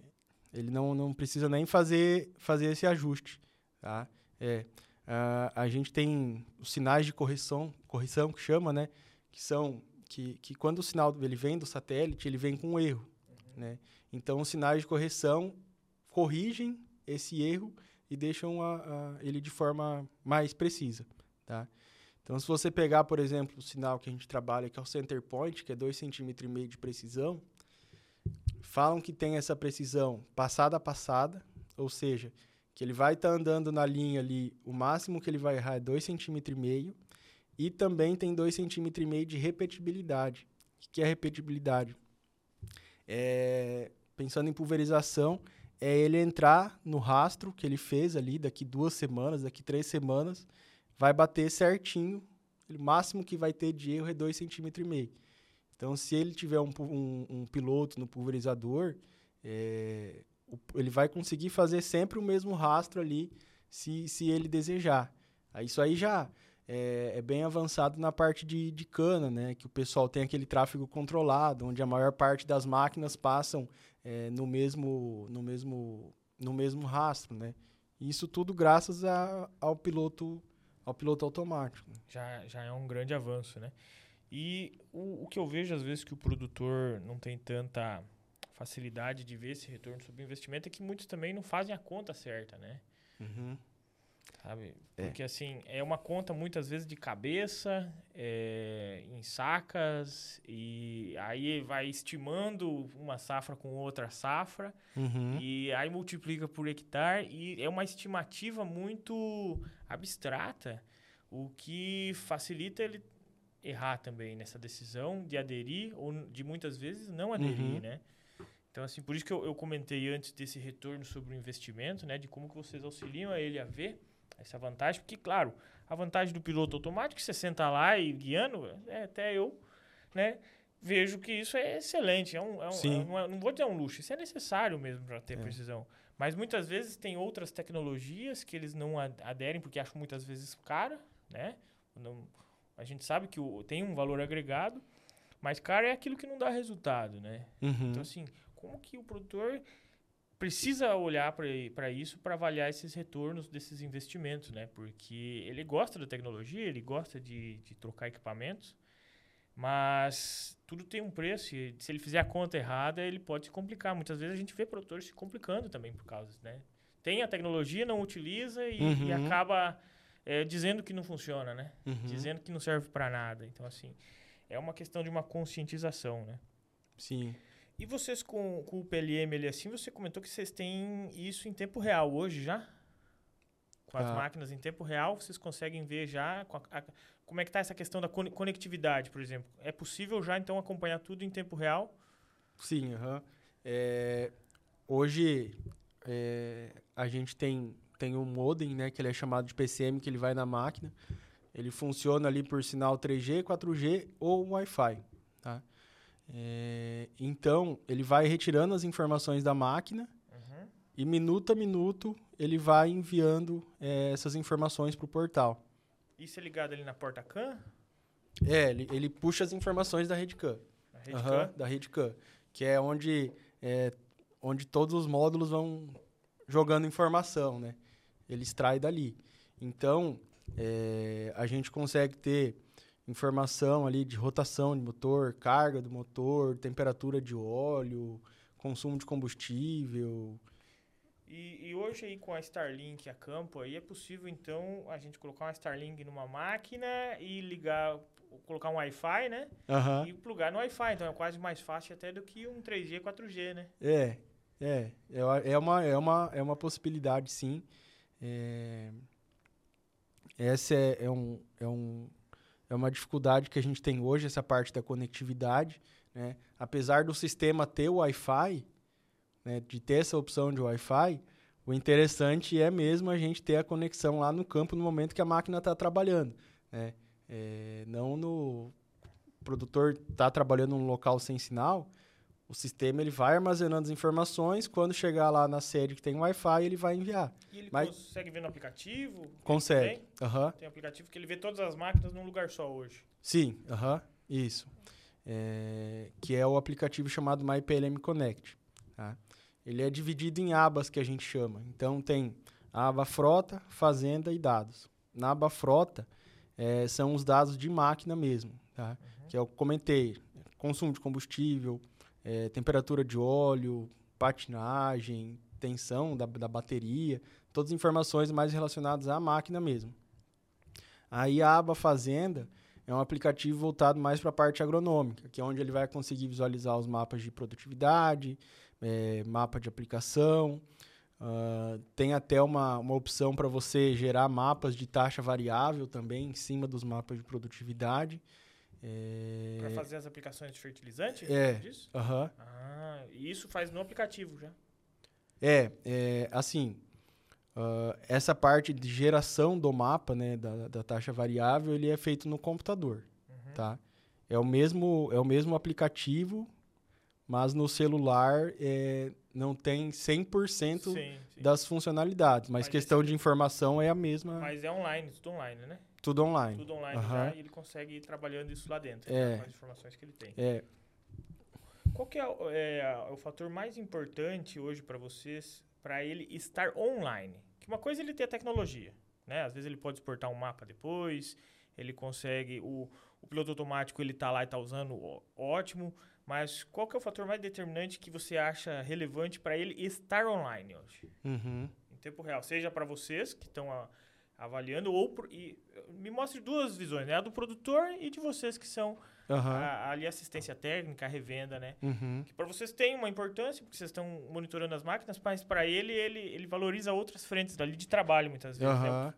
ele não, não precisa nem fazer, fazer esse ajuste, tá? É, a, a gente tem os sinais de correção, correção que chama, né? Que são que, que quando o sinal ele vem do satélite, ele vem com um erro, uhum. né? Então, os sinais de correção corrigem esse erro e deixam a, a, ele de forma mais precisa. Tá? Então, se você pegar, por exemplo, o sinal que a gente trabalha, que é o center point, que é 2,5 cm de precisão, falam que tem essa precisão passada a passada, ou seja, que ele vai estar tá andando na linha ali, o máximo que ele vai errar é 2,5 cm, e também tem 2,5 cm de repetibilidade. O que é repetibilidade? É, pensando em pulverização, é ele entrar no rastro que ele fez ali daqui duas semanas, daqui três semanas, vai bater certinho. O máximo que vai ter de erro é 2,5 cm. Então, se ele tiver um, um, um piloto no pulverizador, é, ele vai conseguir fazer sempre o mesmo rastro ali, se, se ele desejar. Isso aí já é, é, bem avançado na parte de, de cana, né? Que o pessoal tem aquele tráfego controlado, onde a maior parte das máquinas passam é, no, mesmo, no, mesmo, no mesmo rastro, né? Isso tudo graças a, ao piloto ao piloto automático. Já, já é um grande avanço, né? E o, o que eu vejo às vezes que o produtor não tem tanta facilidade de ver esse retorno sobre investimento é que muitos também não fazem a conta certa, né? Uhum. Sabe? É. Porque, assim, é uma conta muitas vezes de cabeça, é, em sacas, e aí vai estimando uma safra com outra safra, uhum. e aí multiplica por hectare, e é uma estimativa muito abstrata, o que facilita ele errar também nessa decisão de aderir ou de muitas vezes não aderir, uhum. né? Então, assim, por isso que eu, eu comentei antes desse retorno sobre o investimento, né? De como que vocês auxiliam a ele a ver essa vantagem, porque, claro, a vantagem do piloto automático, você senta lá e guiando, é, até eu, né, vejo que isso é excelente. É um, é um, é um, não vou dizer um luxo, isso é necessário mesmo para ter é. precisão. Mas muitas vezes tem outras tecnologias que eles não aderem porque acham muitas vezes cara, né? Não, a gente sabe que o, tem um valor agregado, mas cara é aquilo que não dá resultado, né? Uhum. Então, assim, como que o produtor precisa olhar para isso para avaliar esses retornos desses investimentos, né? Porque ele gosta da tecnologia, ele gosta de, de trocar equipamentos, mas tudo tem um preço e se ele fizer a conta errada, ele pode se complicar. Muitas vezes a gente vê produtores se complicando também por causa, né? Tem a tecnologia, não utiliza e, uhum. e acaba é, dizendo que não funciona, né? Uhum. Dizendo que não serve para nada. Então, assim, é uma questão de uma conscientização, né? Sim. E vocês com, com o PLM ali assim, você comentou que vocês têm isso em tempo real hoje já? Com as ah. máquinas em tempo real, vocês conseguem ver já a, a, como é que está essa questão da conectividade, por exemplo. É possível já, então, acompanhar tudo em tempo real? Sim, uhum. é, hoje é, a gente tem tem um modem, né, que ele é chamado de PCM, que ele vai na máquina. Ele funciona ali por sinal 3G, 4G ou Wi-Fi, tá? É, então, ele vai retirando as informações da máquina uhum. e minuto a minuto ele vai enviando é, essas informações para o portal. Isso é ligado ali na porta CAN? É, ele, ele puxa as informações da rede CAN. Da rede uhum, CAN? Da rede CAN, que é onde, é onde todos os módulos vão jogando informação, né? Ele extrai dali. Então, é, a gente consegue ter informação ali de rotação de motor, carga do motor, temperatura de óleo, consumo de combustível. E, e, hoje aí com a Starlink a campo aí é possível então a gente colocar uma Starlink numa máquina e ligar, colocar um Wi-Fi, né? Uhum. E plugar no Wi-Fi, então é quase mais fácil até do que um 3G, 4G, né? É, é, é, é uma, é uma, é uma possibilidade sim. É, essa é, é, um, é, um, é uma dificuldade que a gente tem hoje, essa parte da conectividade. Né? Apesar do sistema ter o Wi-Fi, né, de ter essa opção de Wi-Fi, o interessante é mesmo a gente ter a conexão lá no campo no momento que a máquina está trabalhando. Né? É, não no o produtor está trabalhando num local sem sinal, o sistema ele vai armazenando as informações, quando chegar lá na sede que tem Wi-Fi, ele vai enviar. E ele Mas, consegue ver no aplicativo? Consegue. Tem? Uhum. tem aplicativo que ele vê todas as máquinas num lugar só hoje. Sim, uhum. isso. É, que é o aplicativo chamado MyPLM Connect. Tá? Ele é dividido em abas que a gente chama. Então tem a aba frota, fazenda e dados. Na aba frota é, são os dados de máquina mesmo, tá? Uhum. que é o que eu comentei. Consumo de combustível, é, temperatura de óleo, patinagem, tensão da, da bateria, todas as informações mais relacionadas à máquina mesmo. Aí a aba Fazenda é um aplicativo voltado mais para a parte agronômica, que é onde ele vai conseguir visualizar os mapas de produtividade, é, mapa de aplicação. Uh, tem até uma, uma opção para você gerar mapas de taxa variável também em cima dos mapas de produtividade. É... Para fazer as aplicações de fertilizante? É. Disso? Uhum. Ah, e isso faz no aplicativo já? É, é assim, uh, essa parte de geração do mapa, né, da, da taxa variável, ele é feito no computador, uhum. tá? É o mesmo, é o mesmo aplicativo, mas no celular é, não tem 100% sim, sim. das funcionalidades, mas, mas questão de informação é a mesma. Mas é online, tudo online, né? Tudo online. Tudo online uhum. já, e ele consegue ir trabalhando isso lá dentro, é. né, com as informações que ele tem. É. Qual que é, é o fator mais importante hoje para vocês para ele estar online? Que uma coisa é ele ter a tecnologia, né? Às vezes ele pode exportar um mapa depois, ele consegue o, o piloto automático ele tá lá e tá usando ótimo, mas qual que é o fator mais determinante que você acha relevante para ele estar online hoje? Uhum. Em tempo real, seja para vocês que estão avaliando ou e, me mostre duas visões, né? A do produtor e de vocês que são uhum. a, ali assistência técnica, a revenda, né? Uhum. Que para vocês tem uma importância porque vocês estão monitorando as máquinas, mas para ele, ele ele valoriza outras frentes dali de trabalho muitas vezes. Uhum. Né?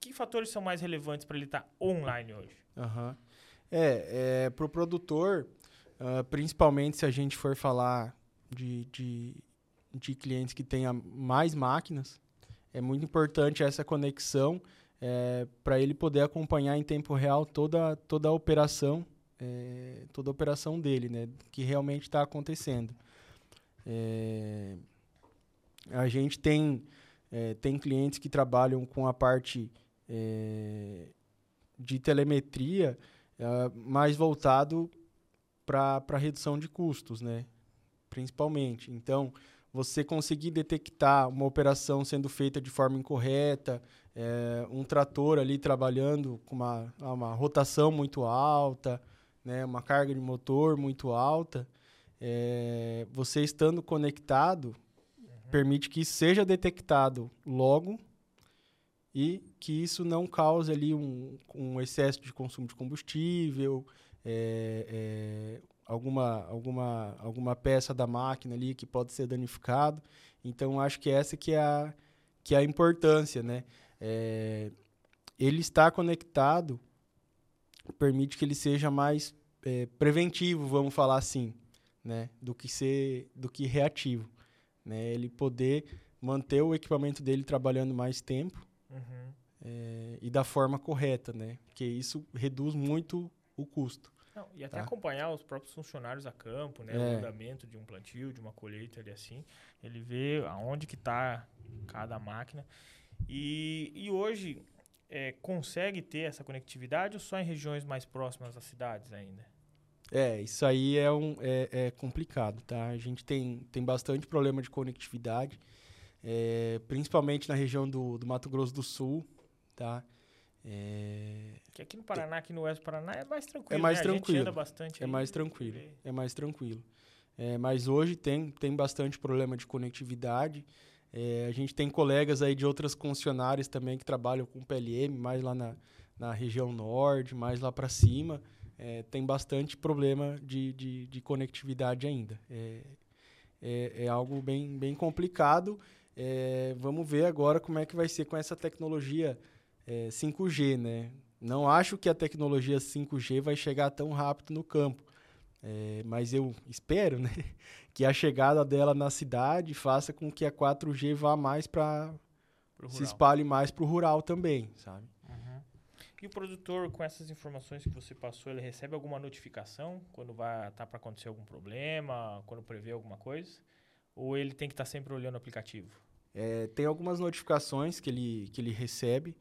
Que fatores são mais relevantes para ele estar tá online hoje? Uhum. É, é para o produtor, uh, principalmente se a gente for falar de, de, de clientes que tenham mais máquinas, é muito importante essa conexão é, para ele poder acompanhar em tempo real toda, toda a operação, é, toda a operação dele, né, que realmente está acontecendo. É, a gente tem, tem clientes que trabalham com a parte de telemetria mais voltado para redução de custos, né, principalmente. Então, você conseguir detectar uma operação sendo feita de forma incorreta, é, um trator ali trabalhando com uma, uma rotação muito alta, né, uma carga de motor muito alta, é, você estando conectado uhum. permite que isso seja detectado logo e que isso não cause ali um, um excesso de consumo de combustível, é alguma, alguma, alguma peça da máquina ali que pode ser danificado. Então, acho que essa que é a, que é a importância, né? É, ele estar conectado permite que ele seja mais é, preventivo, vamos falar assim, né? Do que ser, do que reativo, né? Ele poder manter o equipamento dele trabalhando mais tempo Uhum. é, e da forma correta, né? Porque isso reduz muito o custo. Não, e até Tá. acompanhar os próprios funcionários a campo, né? É. O andamento de um plantio, de uma colheita ali assim. Ele vê aonde que está cada máquina. E, e hoje é, consegue ter essa conectividade ou só em regiões mais próximas das cidades ainda? É, isso aí é, um, é, é complicado, tá? A gente tem, tem bastante problema de conectividade, é, principalmente na região do, do Mato Grosso do Sul, tá? É, Que aqui no Paraná, aqui no Oeste do Paraná, é mais tranquilo. mais né? Tranquilo. bastante é mais tranquilo, é mais tranquilo. É, mas hoje tem, tem bastante problema de conectividade. É, a gente tem colegas aí de outras concessionárias também que trabalham com PLM, mais lá na, na região norte, mais lá para cima. É, tem bastante problema de, de, de conectividade ainda. É, é, é algo bem, bem complicado. É, vamos ver agora como é que vai ser com essa tecnologia é, 5G, né? Não acho que a tecnologia 5G vai chegar tão rápido no campo. É, mas eu espero né, que a chegada dela na cidade faça com que a 4G vá mais para se espalhe mais para o rural também, sabe? Uhum. E o produtor, com essas informações que você passou, ele recebe alguma notificação quando vai estar para acontecer algum problema, quando prevê alguma coisa? Ou ele tem que estar sempre olhando o aplicativo? É, tem algumas notificações que ele, que ele recebe,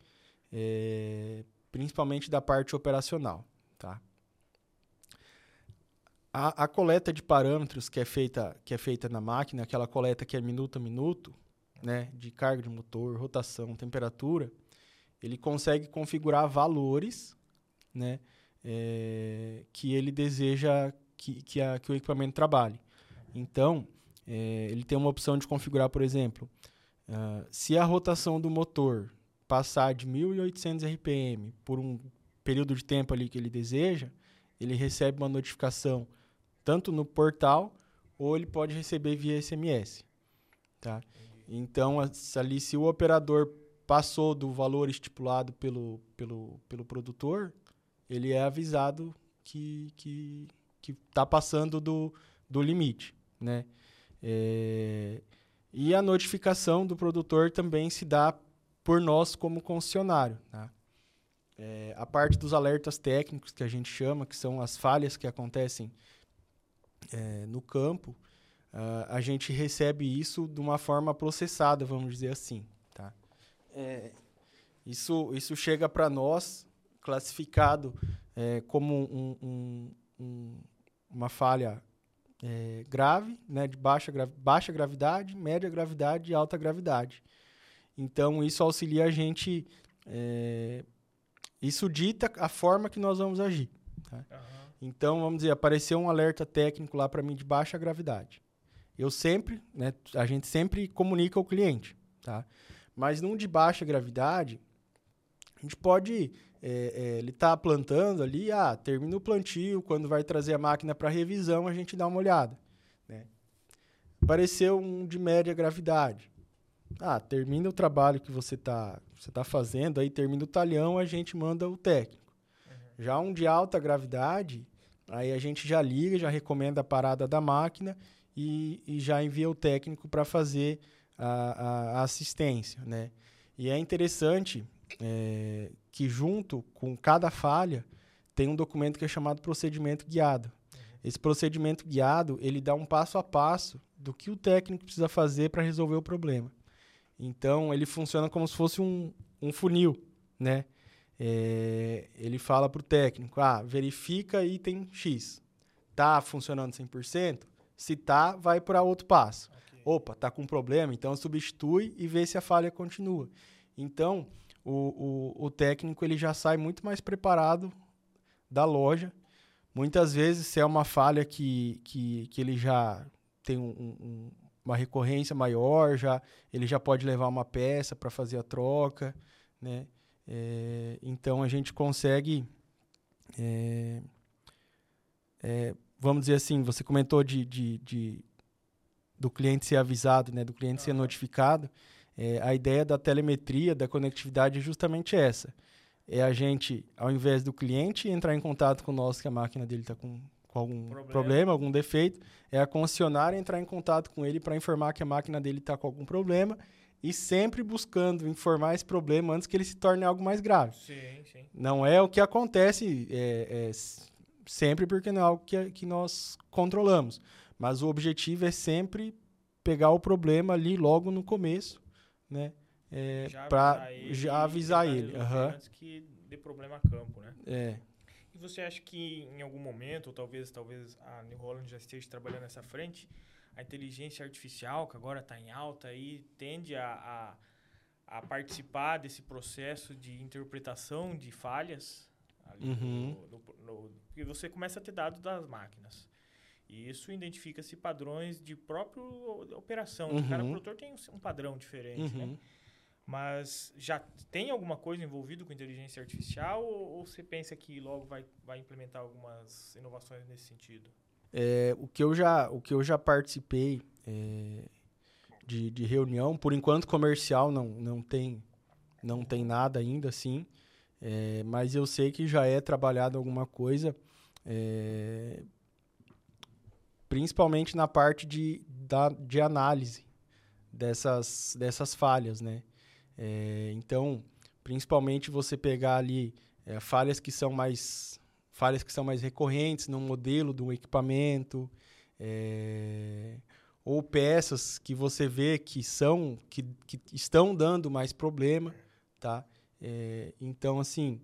é, principalmente da parte operacional, tá? A, a coleta de parâmetros que é, feita, que é feita na máquina, aquela coleta que é minuto a minuto, né, de carga de motor, rotação, temperatura, ele consegue configurar valores, né, é, que ele deseja que, que, a, que o equipamento trabalhe. Então, é, ele tem uma opção de configurar, por exemplo, ah, se a rotação do motor passar de 1.800 RPM por um período de tempo ali que ele deseja, ele recebe uma notificação tanto no portal ou ele pode receber via SMS, tá? Então, ali se o operador passou do valor estipulado pelo, pelo, pelo produtor, ele é avisado que que que está passando do, do limite, né? É, e a notificação do produtor também se dá por nós como concessionário. Tá? É, a parte dos alertas técnicos que a gente chama, que são as falhas que acontecem é, no campo, ah, a gente recebe isso de uma forma processada, vamos dizer assim. Tá? É, isso, isso chega para nós classificado é, como um- um- um- uma falha é, grave, né, de baixa, gra- baixa gravidade, média gravidade e alta gravidade. Então, isso auxilia a gente. é, isso dita a forma que nós vamos agir. Aham. Então, vamos dizer, apareceu um alerta técnico lá para mim de baixa gravidade. Eu sempre, né, a gente sempre comunica ao cliente, tá? Mas num de baixa gravidade, a gente pode, é, é, ele tá plantando ali, ah, termina o plantio, quando vai trazer a máquina para revisão, a gente dá uma olhada, né? Apareceu um de média gravidade. Ah, termina o trabalho que você tá, você tá fazendo, aí termina o talhão, a gente manda o técnico. Já um de alta gravidade, aí a gente já liga, já recomenda a parada da máquina e, e já envia o técnico para fazer a, a- a assistência, né? E é interessante é, que junto com cada falha tem um documento que é chamado procedimento guiado. Esse procedimento guiado ele dá um passo a passo do que o técnico precisa fazer para resolver o problema. Então ele funciona como se fosse um, um funil, né? É, ele fala para o técnico, ah, verifica item X. Tá funcionando 100%? Se tá, vai para outro passo. Ok. Opa, tá com problema, então substitui e vê se a falha continua. Então, o, o, o técnico ele já sai muito mais preparado da loja. Muitas vezes, se é uma falha que, que, que ele já tem um- um- uma recorrência maior, já ele já pode levar uma peça para fazer a troca, né? É, então a gente consegue, é, é, vamos dizer assim, você comentou de, de, de- do cliente ser avisado, né? Do cliente ser Aham. notificado. A ideia da telemetria, da conectividade é justamente essa. É a gente, ao invés do cliente entrar em contato com nós que a máquina dele está com, com algum Problema. problema. algum defeito, é a concessionária entrar em contato com ele para informar que a máquina dele está com algum problema e sempre buscando informar esse problema antes que ele se torne algo mais grave. Sim, sim. Não é o que acontece é, é, sempre porque não é algo que, que nós controlamos. Mas o objetivo é sempre pegar o problema ali logo no começo, né? É, para já avisar ele. resolver aham. Antes que dê problema a campo, né? É. E você acha que em algum momento, ou talvez, talvez a New Holland já esteja trabalhando nessa frente, a inteligência artificial, que agora está em alta, aí, tende a, a, a participar desse processo de interpretação de falhas? Uhum. no, no, no, porque você começa a ter dados das máquinas. E isso identifica-se padrões de própria operação. Cada Uhum. produtor tem um, um padrão diferente, né? Mas já tem alguma coisa envolvida com inteligência artificial ou, ou você pensa que logo vai, vai implementar algumas inovações nesse sentido? É, o, que eu já, o que eu já participei é, de, de reunião, por enquanto comercial não, não, tem, não tem nada ainda assim, é, mas eu sei que já é trabalhado alguma coisa, é, principalmente na parte de, da, de análise dessas, dessas falhas, né? É, então, principalmente você pegar ali é, falhas que são mais falhas que são mais recorrentes no modelo do equipamento é, ou peças que você vê que são que, que estão dando mais problema, tá? É, então assim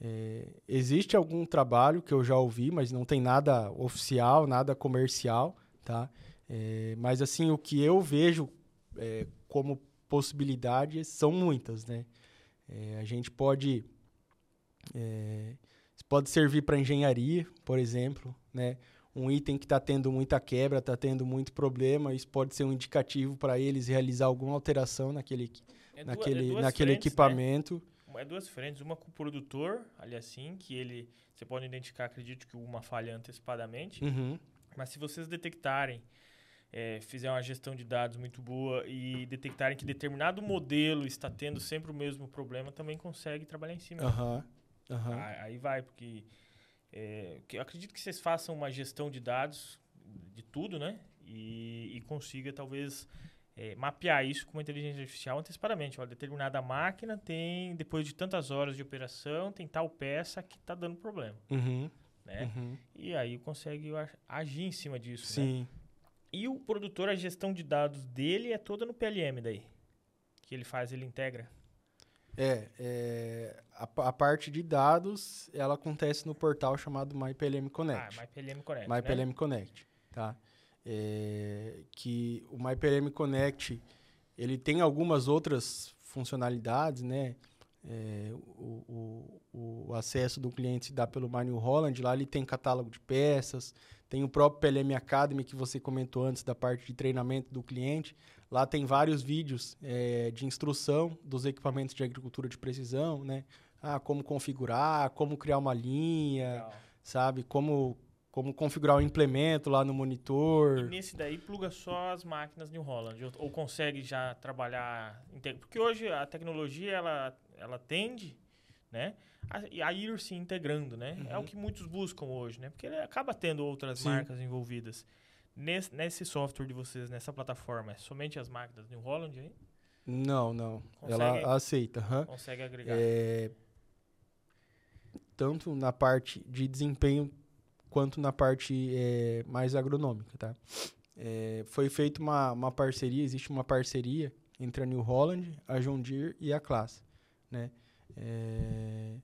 é, existe algum trabalho que eu já ouvi, mas não tem nada oficial, nada comercial, tá? É, mas assim o que eu vejo como possibilidades são muitas, né? É, a gente pode é, pode servir para engenharia, por exemplo, né? Um item que está tendo muita quebra, está tendo muito problema, isso pode ser um indicativo para eles realizar alguma alteração naquele, É naquele, duas naquele frentes, né? equipamento. É duas frentes, uma com o produtor, ali assim, que ele você pode identificar, acredito que uma falha antecipadamente, Uhum, mas se vocês detectarem é, fizer uma gestão de dados muito boa e detectarem que determinado modelo está tendo sempre o mesmo problema, também consegue trabalhar em cima. Ah, Aí vai, porque é, eu acredito que vocês façam uma gestão de dados de tudo, né? E, e consiga talvez é, mapear isso com uma inteligência artificial antecipadamente. Olha, determinada máquina tem, depois de tantas horas de operação, tem tal peça que está dando problema, Uhum, né? uhum. E aí consegue agir em cima disso, né? E o produtor, a gestão de dados dele é toda no PLM daí? Que ele faz, ele integra? É, é, a, a parte de dados, ela acontece no portal chamado MyPLM Ah, Connect. MyPLM Connect, né? MyPLM Connect, tá? É, que o MyPLM Connect, ele tem algumas outras funcionalidades, né? É, o, o, o acesso do cliente se dá pelo New Holland, lá ele tem catálogo de peças, tem o próprio PLM Academy que você comentou antes da parte de treinamento do cliente. Lá tem vários vídeos é, de instrução dos equipamentos de agricultura de precisão, né? Ah, como configurar, como criar uma linha, Legal. sabe? Como, como configurar o implemento lá no monitor. E nesse daí pluga só as máquinas New Holland ou, consegue já trabalhar porque hoje a tecnologia ela ela tende, né, a, a ir se integrando, né? É o Uhum. que muitos buscam hoje, né? Porque ele acaba tendo outras Sim. marcas envolvidas. Nesse, nesse software de vocês, nessa plataforma, é somente as máquinas New Holland aí? Não, não. Consegue? Ela aceita. aham. Consegue agregar? É, tanto na parte de desempenho quanto na parte é, mais agronômica, tá? É, foi feita uma, uma parceria, existe uma parceria entre a New Holland, a John Deere e a Class, né? É,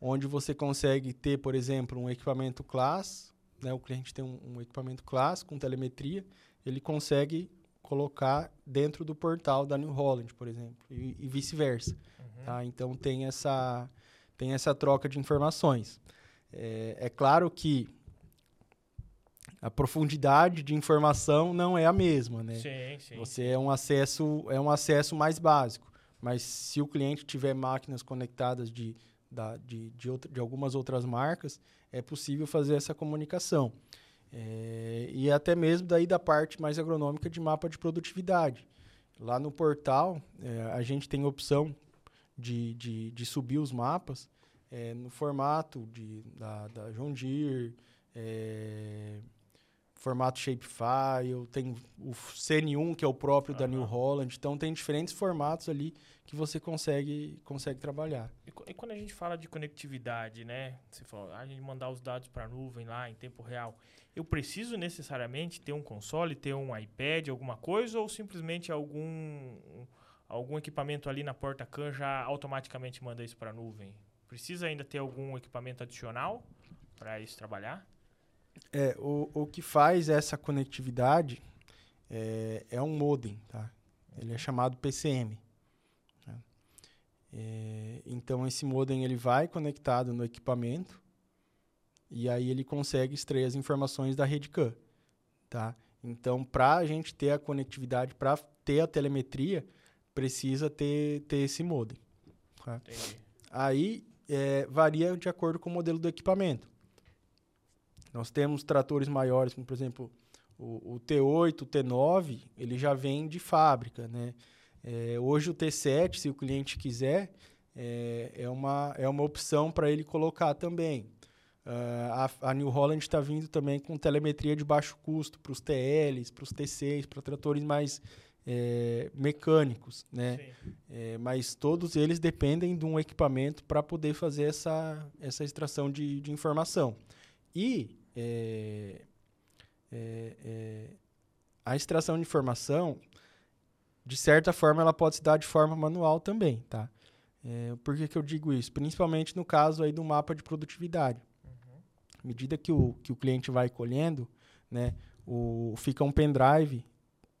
onde você consegue ter, por exemplo, um equipamento Class, né? O cliente tem um, um equipamento Class com telemetria, ele consegue colocar dentro do portal da New Holland, por exemplo, e, e vice-versa. Uhum. Tá? Então tem essa, tem essa troca de informações. É, é claro que a profundidade de informação não é a mesma, né? Sim, sim. Você é um acesso é um acesso mais básico, mas se o cliente tiver máquinas conectadas de, da, de, de, outra, de algumas outras marcas, é possível fazer essa comunicação. É, e até mesmo daí da parte mais agronômica de mapa de produtividade. Lá no portal, é, a gente tem opção de, de, de subir os mapas é, no formato de, da, da John Deere, é, formato shapefile, tem o CN1, que é o próprio da New Holland. Então, tem diferentes formatos ali que você consegue, consegue trabalhar. E, e quando a gente fala de conectividade, né? Você falou, a gente mandar os dados para a nuvem lá em tempo real. Eu preciso necessariamente ter um console, ter um iPad, alguma coisa, ou simplesmente algum, algum equipamento ali na porta CAN já automaticamente manda isso para a nuvem? Precisa ainda ter algum equipamento adicional para isso trabalhar? É, o, o que faz essa conectividade é, é um modem, tá? Ele é chamado PCM. Né? É, então, esse modem ele vai conectado no equipamento e aí ele consegue extrair as informações da rede CAN, tá? Então, para a gente ter a conectividade, para ter a telemetria, precisa ter, ter esse modem. Tá? Aí, é, varia de acordo com o modelo do equipamento. Nós temos tratores maiores, como por exemplo o, o T8, o T9, ele já vem de fábrica, né? É, hoje o T7, se o cliente quiser, é, é, uma, é uma opção para ele colocar também. Uh, a, a, New Holland está vindo também com telemetria de baixo custo para os TLs, para os T6, para tratores mais é, mecânicos, né? É, mas todos eles dependem de um equipamento para poder fazer essa, essa extração de, de informação. E é, é, é, a extração de informação, de certa forma, ela pode se dar de forma manual também, tá? É, por que, que eu digo isso? Principalmente no caso aí do mapa de produtividade. Uhum. À medida que o, que o cliente vai colhendo, né, o, fica um pendrive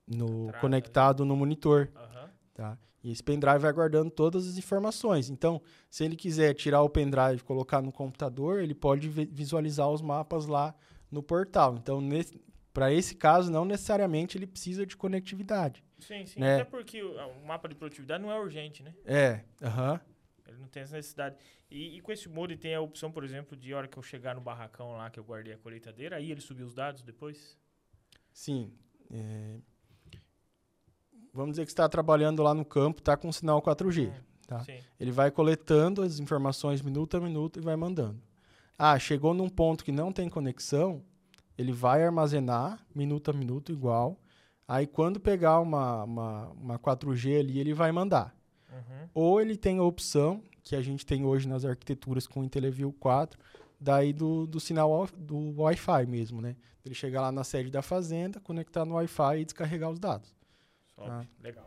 no, conectado no monitor. Uhum. Tá? E esse pendrive vai guardando todas as informações. Então, se ele quiser tirar o pendrive e colocar no computador, ele pode visualizar os mapas lá no portal. Então, para esse caso, não necessariamente ele precisa de conectividade. Sim, sim. Né? Até porque o, o, mapa de produtividade não é urgente, né? É, aham. Uhum. Ele não tem essa necessidade. E, e, com esse modem tem a opção, por exemplo, de hora que eu chegar no barracão lá que eu guardei a colheitadeira, aí ele subir os dados depois? Sim. É, vamos dizer que está trabalhando lá no campo, está com sinal 4G. Hum, tá? Ele vai coletando as informações minuto a minuto e vai mandando. Ah, chegou num ponto que não tem conexão, ele vai armazenar minuto a minuto igual. Aí quando pegar uma, uma, uma 4G ali, ele vai mandar. Uhum. Ou ele tem a opção, que a gente tem hoje nas arquiteturas com o IntelliView 4, daí do, do sinal do Wi-Fi mesmo, né? Ele chegar lá na sede da fazenda, conectar no Wi-Fi e descarregar os dados. Top, ah. legal.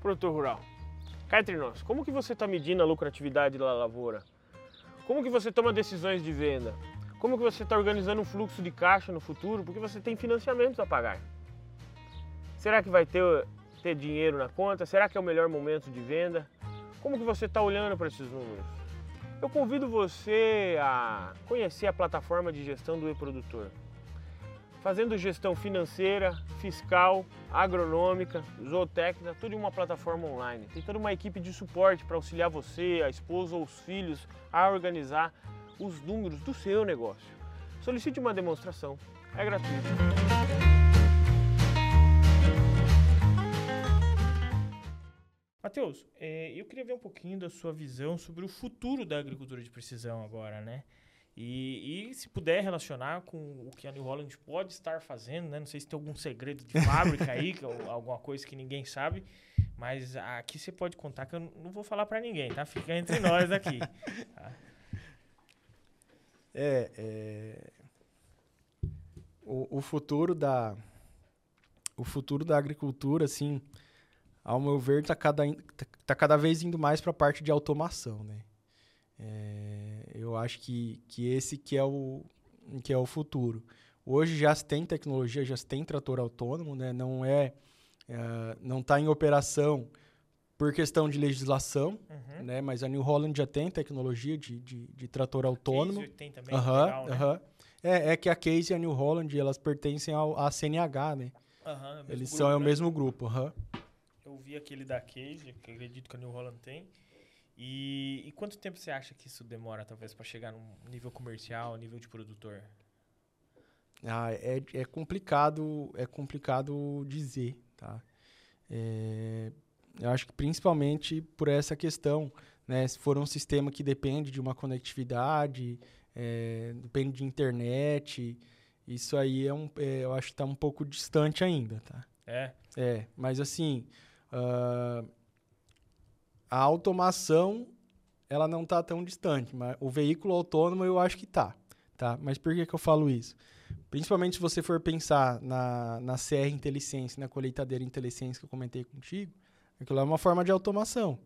Produtor rural, cá entre nós, como que você está medindo a lucratividade da lavoura? Como que você toma decisões de venda? Como que você está organizando um fluxo de caixa no futuro? Porque você tem financiamentos a pagar. Será que vai ter, ter dinheiro na conta? Será que é o melhor momento de venda? Como que você está olhando para esses números? Eu convido você a conhecer a plataforma de gestão do e-produtor. Fazendo gestão financeira, fiscal, agronômica, zootécnica, tudo em uma plataforma online. Tem toda uma equipe de suporte para auxiliar você, a esposa ou os filhos a organizar os números do seu negócio. Solicite uma demonstração, é gratuito. Matheus, é, eu queria ver um pouquinho da sua visão sobre o futuro da agricultura de precisão agora, né? E, e, se puder relacionar com o que a New Holland pode estar fazendo, né? Não sei se tem algum segredo de fábrica aí, ou alguma coisa que ninguém sabe, mas aqui você pode contar que eu não vou falar para ninguém, tá? Fica entre nós aqui. Tá? É, é... O, o futuro da o futuro da agricultura, assim, ao meu ver, está cada, tá cada vez indo mais para a parte de automação, né? É, eu acho que, que esse que é, o, que é o futuro. Hoje já se tem tecnologia, já se tem trator autônomo, né? Não é, é não está em operação por questão de legislação, uhum. né? Mas a New Holland já tem tecnologia de, de, de trator autônomo. Case tem também, uhum, legal, né? uhum. É, é que a Case e a New Holland, elas pertencem ao, à CNH, né? Uhum, Eles grupo, são é o né? mesmo grupo, uhum. Eu vi aquele da Case, que acredito que a New Holland tem. E, e quanto tempo você acha que isso demora, talvez, para chegar num nível comercial, nível de produtor? Ah, é, é complicado, é complicado dizer, tá? É, Eu acho que principalmente por essa questão, né? Se for um sistema que depende de uma conectividade, é, depende de internet, isso aí é um, é, eu acho que está um pouco distante ainda, tá? É. É, mas assim, uh, a automação ela não está tão distante, mas o veículo autônomo eu acho que está, tá? Mas por que, que eu falo isso? Principalmente se você for pensar na, na CR IntelliSense, na colheitadeira IntelliSense que eu comentei contigo, aquilo é uma forma de automação.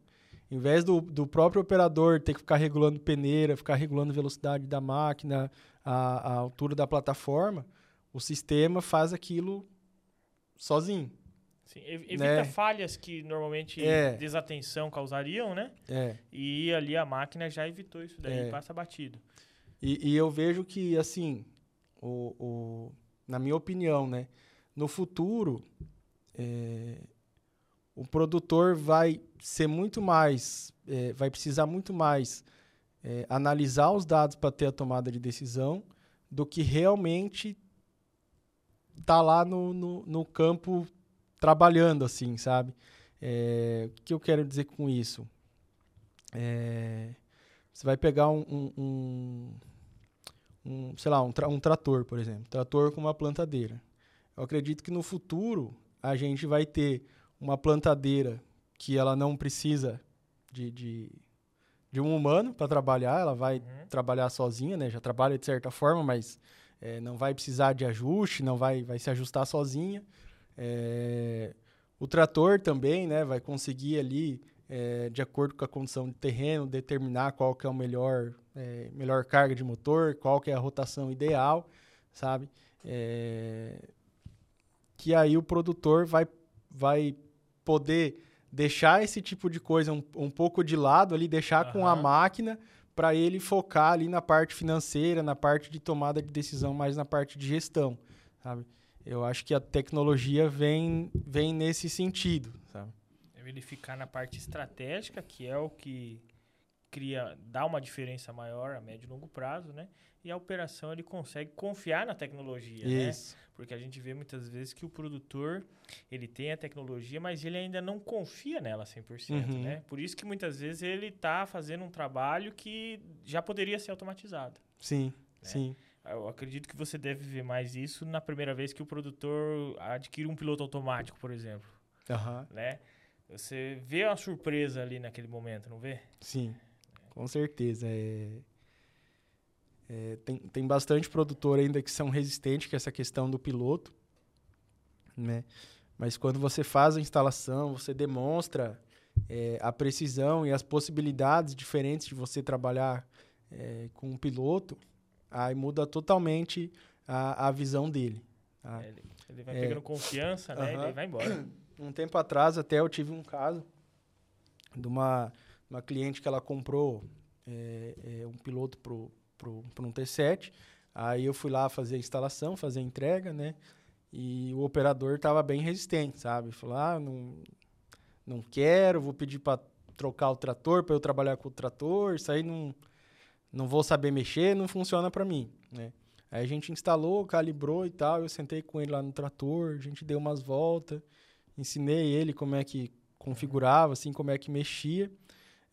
Em vez do, do próprio operador ter que ficar regulando peneira, ficar regulando velocidade da máquina, a, a altura da plataforma, o sistema faz aquilo sozinho. Sim, evita Né? falhas que normalmente É. desatenção causariam, né? É. E ali a máquina já evitou isso daí, É. passa batido. E, e eu vejo que, assim, o, o- na minha opinião, né? No futuro, é, o produtor vai ser muito mais, é, vai precisar muito mais é, analisar os dados para ter a tomada de decisão do que realmente tá lá no, no, no campo trabalhando, assim, sabe? É, o que eu quero dizer com isso? É, você vai pegar um, um- um- um, sei lá, um, tra- um trator, por exemplo. Trator com uma plantadeira. Eu acredito que no futuro a gente vai ter uma plantadeira que ela não precisa de, de, de um humano para trabalhar, ela vai Uhum. trabalhar sozinha, né? Já trabalha de certa forma, mas eh, não vai precisar de ajuste, não vai, vai se ajustar sozinha. Eh, o trator também, né? Vai conseguir ali, eh, de acordo com a condição de terreno, determinar qual que é o melhor, eh, melhor carga de motor, qual que é a rotação ideal, sabe? Eh, que aí o produtor vai, vai poder deixar esse tipo de coisa um, um pouco de lado ali, deixar com a máquina para ele focar ali na parte financeira, na parte de tomada de decisão, mais na parte de gestão, sabe? Eu acho que a tecnologia vem, vem nesse sentido, sabe? É ele ficar na parte estratégica, que é o que cria, dá uma diferença maior a médio e longo prazo, né? E a operação ele consegue confiar na tecnologia, né? Isso. Porque a gente vê muitas vezes que o produtor, ele tem a tecnologia, mas ele ainda não confia nela 100%, Uhum. né? Por isso que muitas vezes ele está fazendo um trabalho que já poderia ser automatizado. Sim, É. sim. Eu acredito que você deve ver mais isso na primeira vez que o produtor adquire um piloto automático, por exemplo, Aham, né? Você vê uma surpresa ali naquele momento, não vê? sim. Com certeza. É... é, tem, tem bastante produtor ainda que são resistentes com essa questão do piloto, né? Mas quando você faz a instalação, você demonstra é, a precisão e as possibilidades diferentes de você trabalhar é, com um piloto, aí muda totalmente a, a visão dele. tá? Ele, ele vai É. pegando confiança, né? E daí vai embora. Um tempo atrás até eu tive um caso de uma, uma cliente que ela comprou é, é, um piloto pro, pro, pro um T7. Aí eu fui lá fazer a instalação, fazer a entrega, né? E o operador estava bem resistente, sabe? Falou, ah, não, não quero, vou pedir para trocar o trator, para eu trabalhar com o trator, isso aí não, não vou saber mexer, não funciona para mim, né? Aí a gente instalou, calibrou e tal, eu sentei com ele lá no trator, a gente deu umas voltas, ensinei ele como é que configurava, assim, como é que mexia.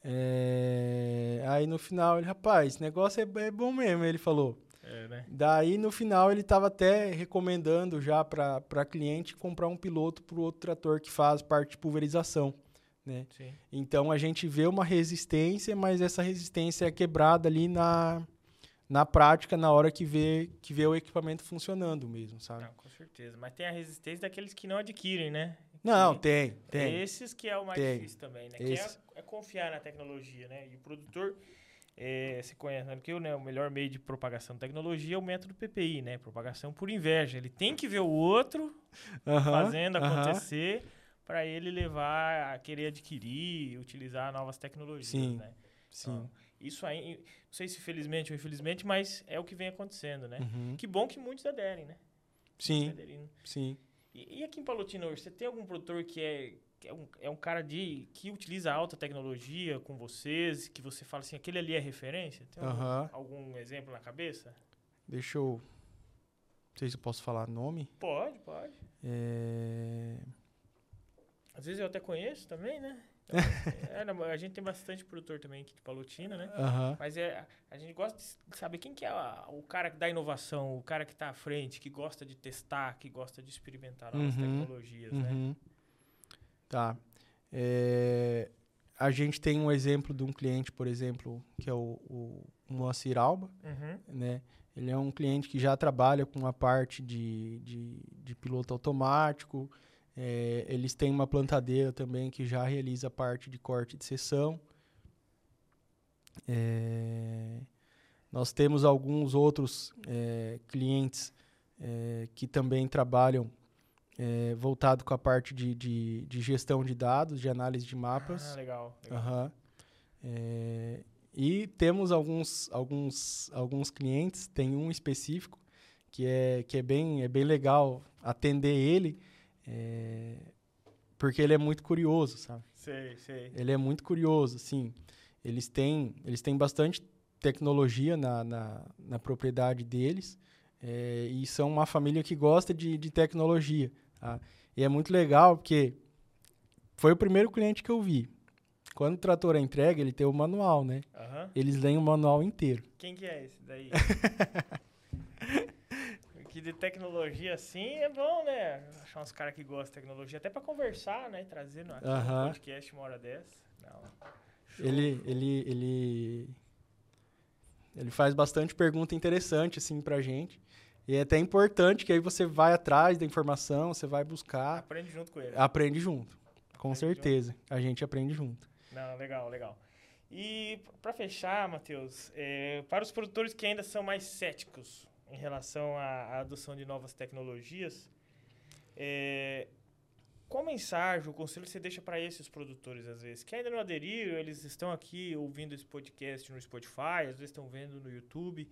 É, Aí no final ele, rapaz, esse negócio é, é bom mesmo, ele falou. É, né? Daí no final ele estava até recomendando já para cliente comprar um piloto para o outro trator que faz parte de pulverização. Né? Então a gente vê uma resistência, mas essa resistência é quebrada ali na, na prática, na hora que vê, que vê o equipamento funcionando mesmo, sabe? Não, com certeza. Mas tem a resistência daqueles que não adquirem, né? Não, Que- tem, tem. Esses que é o mais Tem. difícil também, né? Esse. Que é, é confiar na tecnologia, né? E o produtor, é, se conhece, né? Porque né, o melhor meio de propagação de tecnologia é o método PPI, né? Propagação por inveja. Ele tem que ver o outro Aham, fazendo aham. acontecer para ele levar a querer adquirir, utilizar novas tecnologias, Sim, né? Sim. Então, isso aí, não sei se felizmente ou infelizmente, mas é o que vem acontecendo, né? Uhum. Que bom que muitos aderem, né? Sim, Aderindo. sim. E, e aqui em Palotina hoje, você tem algum produtor que é, que é, um, é um cara de que utiliza alta tecnologia com vocês, que você fala assim, aquele ali é referência? Tem algum, Aham. algum exemplo na cabeça? Deixa eu. Não sei se eu posso falar nome. Pode, pode. É... Às vezes eu até conheço também, né? Então, é, a gente tem bastante produtor também aqui de Palotina, né? Aham. Mas é, a gente gosta de saber quem que é a- o cara da inovação, o cara que está à frente, que gosta de testar, que gosta de experimentar novas Uhum, tecnologias, né? Uhum. Tá. É, a gente tem um exemplo de um cliente, por exemplo, que é o, o Moacir Alba, Uhum. né? Ele é um cliente que já trabalha com a parte de, de, de piloto automático. É, eles têm uma plantadeira também que já realiza a parte de corte de seção. É, nós temos alguns outros é, clientes é, que também trabalham é, voltado com a parte de, de, de gestão de dados, de análise de mapas. Ah, legal. legal. É, e temos alguns, alguns, alguns clientes, tem um específico que é, que é, bem, é bem legal atender ele, é, porque ele é muito curioso, sabe? Sei, sei. Ele é muito curioso, sim. Eles têm, eles têm bastante tecnologia na, na, na propriedade deles é, e são uma família que gosta de, de tecnologia. tá? E é muito legal porque foi o primeiro cliente que eu vi. Quando o trator é entregue, ele tem o manual, né? Aham. Eles leem o manual inteiro. Quem que é esse daí? que de tecnologia assim é bom, né? Achar uns caras que gostam de tecnologia, até pra conversar, né? Trazer no, no Aham. podcast uma hora dessa. Ele, ele, ele, ele faz bastante pergunta interessante, assim, pra gente. E é até importante que aí você vai atrás da informação, você vai buscar, Aprende junto com ele. aprende junto. Com Aprende certeza. A gente aprende junto. Não, legal, legal. E para fechar, Matheus, é, para os produtores que ainda são mais céticos em relação à, à adoção de novas tecnologias, é, qual mensagem, o conselho você deixa para esses produtores, às vezes, que ainda não aderiram, eles estão aqui ouvindo esse podcast no Spotify, às vezes estão vendo no YouTube,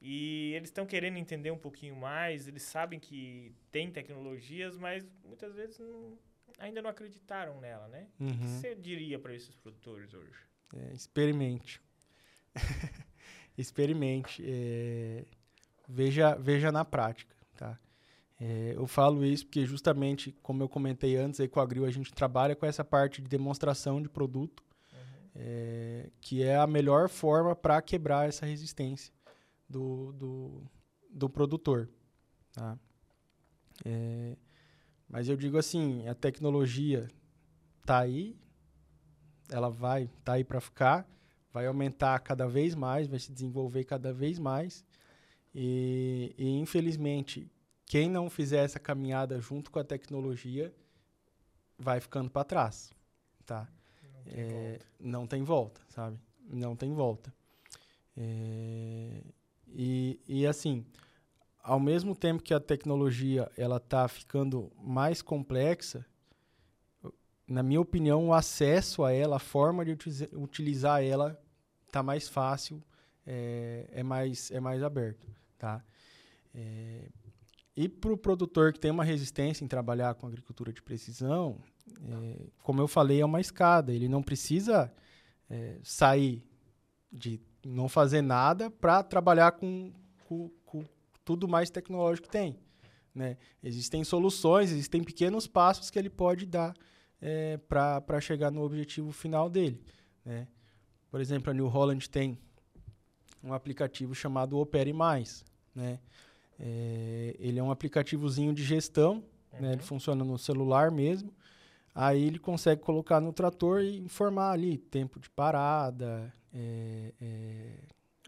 e eles estão querendo entender um pouquinho mais, eles sabem que tem tecnologias, mas muitas vezes não- ainda não acreditaram nela, né? O que Uhum. você diria para esses produtores hoje? É, experimente. experimente. é, veja, veja na prática, tá? É, eu falo isso porque justamente, como eu comentei antes, aí com a Agril a gente trabalha com essa parte de demonstração de produto, é, que é a melhor forma para quebrar essa resistência do, do, do produtor, tá? É, mas eu digo assim, a tecnologia tá aí, ela vai tá aí para ficar, vai aumentar cada vez mais, vai se desenvolver cada vez mais. E, e, infelizmente, quem não fizer essa caminhada junto com a tecnologia vai ficando para trás, tá? Não tem É, volta. não tem volta, sabe? Não tem volta. É, e, e assim, ao mesmo tempo que a tecnologia ela está ficando mais complexa, na minha opinião, o acesso a ela, a forma de utiliza- utilizar ela está mais fácil, é, é mais é mais aberto, tá? É, e para o produtor que tem uma resistência em trabalhar com agricultura de precisão, é, como eu falei, é uma escada. Ele não precisa é, sair de não fazer nada para trabalhar com, com, com tudo mais tecnológico que tem. Né? Existem soluções, existem pequenos passos que ele pode dar é, para chegar no objetivo final dele. Né? Por exemplo, a New Holland tem um aplicativo chamado Opere Mais. Né? É, ele é um aplicativozinho de gestão, né? ele funciona no celular mesmo. Aí ele consegue colocar no trator e informar ali tempo de parada, é, é,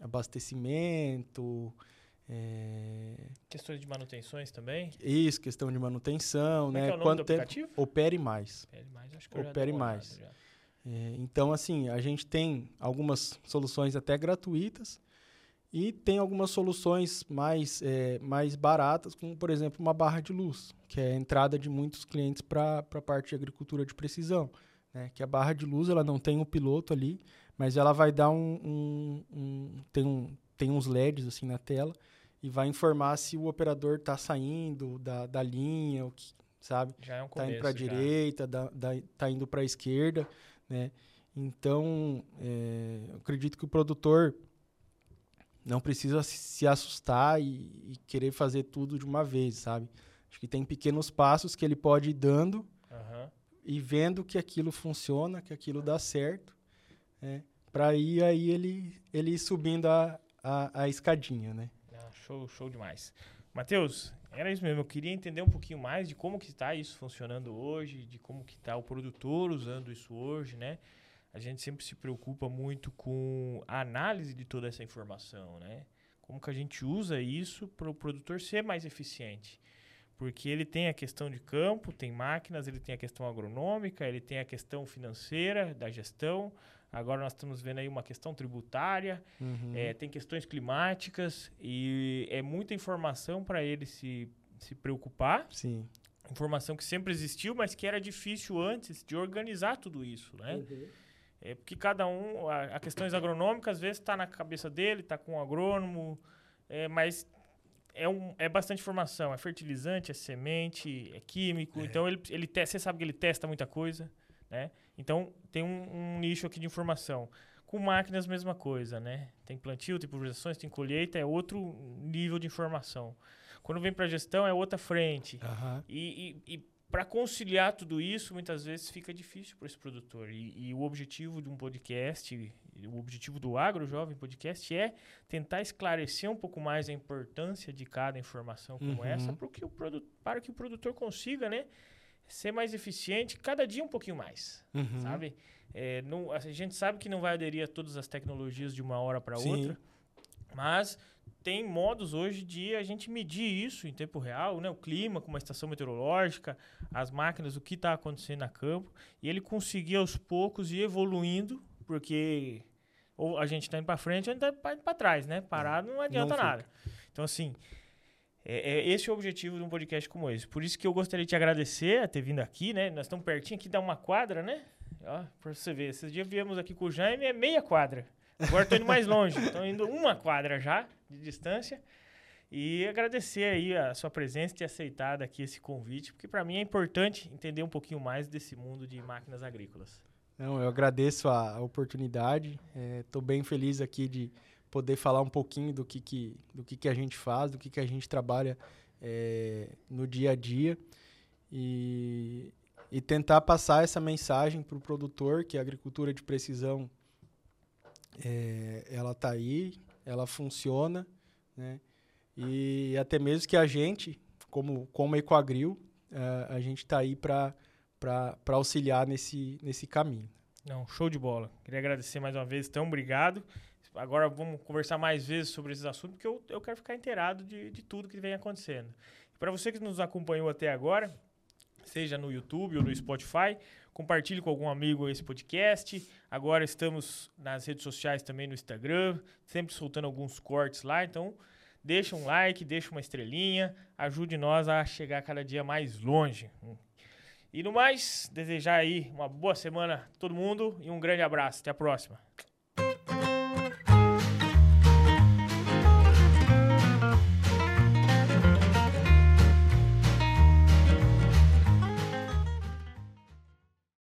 abastecimento, é, Questões de manutenções também. isso, questão de manutenção, Como é né? que é o nome Quanto do tempo aplicativo? opere mais. Opere mais, acho que Opere mais. É, então, assim, a gente tem algumas soluções até gratuitas e tem algumas soluções mais, é, mais baratas, como, por exemplo, uma barra de luz, que é a entrada de muitos clientes para a parte de agricultura de precisão. Né? Que a barra de luz ela não tem o piloto ali, mas ela vai dar um, um- um- tem, um tem uns LEDs assim na tela e vai informar se o operador está saindo da, da linha, o que, sabe? Já é um tá começo. indo para a direita, da, da, tá indo para a esquerda, né? Então, é, eu acredito que o produtor não precisa se- assustar e, e querer fazer tudo de uma vez, sabe? Acho que tem pequenos passos que ele pode ir dando, Aham. e vendo que aquilo funciona, que aquilo dá certo, né? para ir aí ele, ele subindo a, a, a escadinha, né? Ah, show, show demais. Matheus, era isso mesmo. Eu queria entender um pouquinho mais de como que está isso funcionando hoje, de como que está o produtor usando isso hoje, né? A gente sempre se preocupa muito com a análise de toda essa informação, né? Como que a gente usa isso para o produtor ser mais eficiente. Porque ele tem a questão de campo, tem máquinas, ele tem a questão agronômica, ele tem a questão financeira da gestão. Agora nós estamos vendo aí uma questão tributária, uhum. é, tem questões climáticas e é muita informação para ele se, se preocupar. Sim. Informação que sempre existiu, mas que era difícil antes de organizar tudo isso, né? Uhum. É porque cada um, a, a questões agronômicas às vezes está na cabeça dele, está com o um agrônomo, é, mas é, um, é bastante informação. É fertilizante, é semente, é químico. É. Então, ele, ele te, você sabe que ele testa muita coisa, né? Então, tem um, um, nicho aqui de informação. Com máquinas, mesma coisa, né? Tem plantio, tem pulverizações, tem colheita, é outro nível de informação. Quando vem para gestão, é outra frente. Uhum. E, e, e para conciliar tudo isso, muitas vezes fica difícil para esse produtor. E, e, o objetivo de um podcast, o objetivo do Agro Jovem Podcast é tentar esclarecer um pouco mais a importância de cada informação como uhum. essa, para que, o para que o produtor consiga, né? Ser mais eficiente cada dia um pouquinho mais, uhum. sabe? É, não, a gente sabe que não vai aderir a todas as tecnologias de uma hora para outra, mas tem modos hoje de a gente medir isso em tempo real, né? O clima com uma estação meteorológica, as máquinas, o que está acontecendo na campo, e ele conseguir aos poucos ir evoluindo, porque ou a gente está indo para frente ou a gente está indo para trás, né? Parado não adianta não nada. Então, assim, é, é, esse é o objetivo de um podcast como esse. Por isso que eu gostaria de te agradecer a ter vindo aqui, né? Nós estamos pertinho aqui, dá uma quadra, né? Ó, para você ver, esses dias viemos aqui com o Jaime, é meia quadra. Agora estou indo mais longe, estou indo uma quadra já de distância. E agradecer aí a sua presença e ter aceitado aqui esse convite, porque para mim é importante entender um pouquinho mais desse mundo de máquinas agrícolas. Não, eu agradeço a, oportunidade. Estou é, bem feliz aqui de poder falar um pouquinho do que, que, do que, que a gente faz, do que, que a gente trabalha é, no dia a dia. E, e tentar passar essa mensagem para o produtor que a agricultura de precisão é, ela está aí, ela funciona, né? E até mesmo que a gente, como, como Ecoagril, uh, a gente está aí para auxiliar nesse, nesse caminho. Não, show de bola. Queria agradecer mais uma vez, então, obrigado. Agora vamos conversar mais vezes sobre esses assuntos, porque eu, eu quero ficar inteirado de, de tudo que vem acontecendo. Para você que nos acompanhou até agora, seja no YouTube ou no Spotify, Compartilhe com algum amigo esse podcast. Agora estamos nas redes sociais também no Instagram, sempre soltando alguns cortes lá. Então, deixa um like, deixa uma estrelinha, ajude nós a chegar cada dia mais longe. E no mais, desejar aí uma boa semana a todo mundo e um grande abraço. Até a próxima.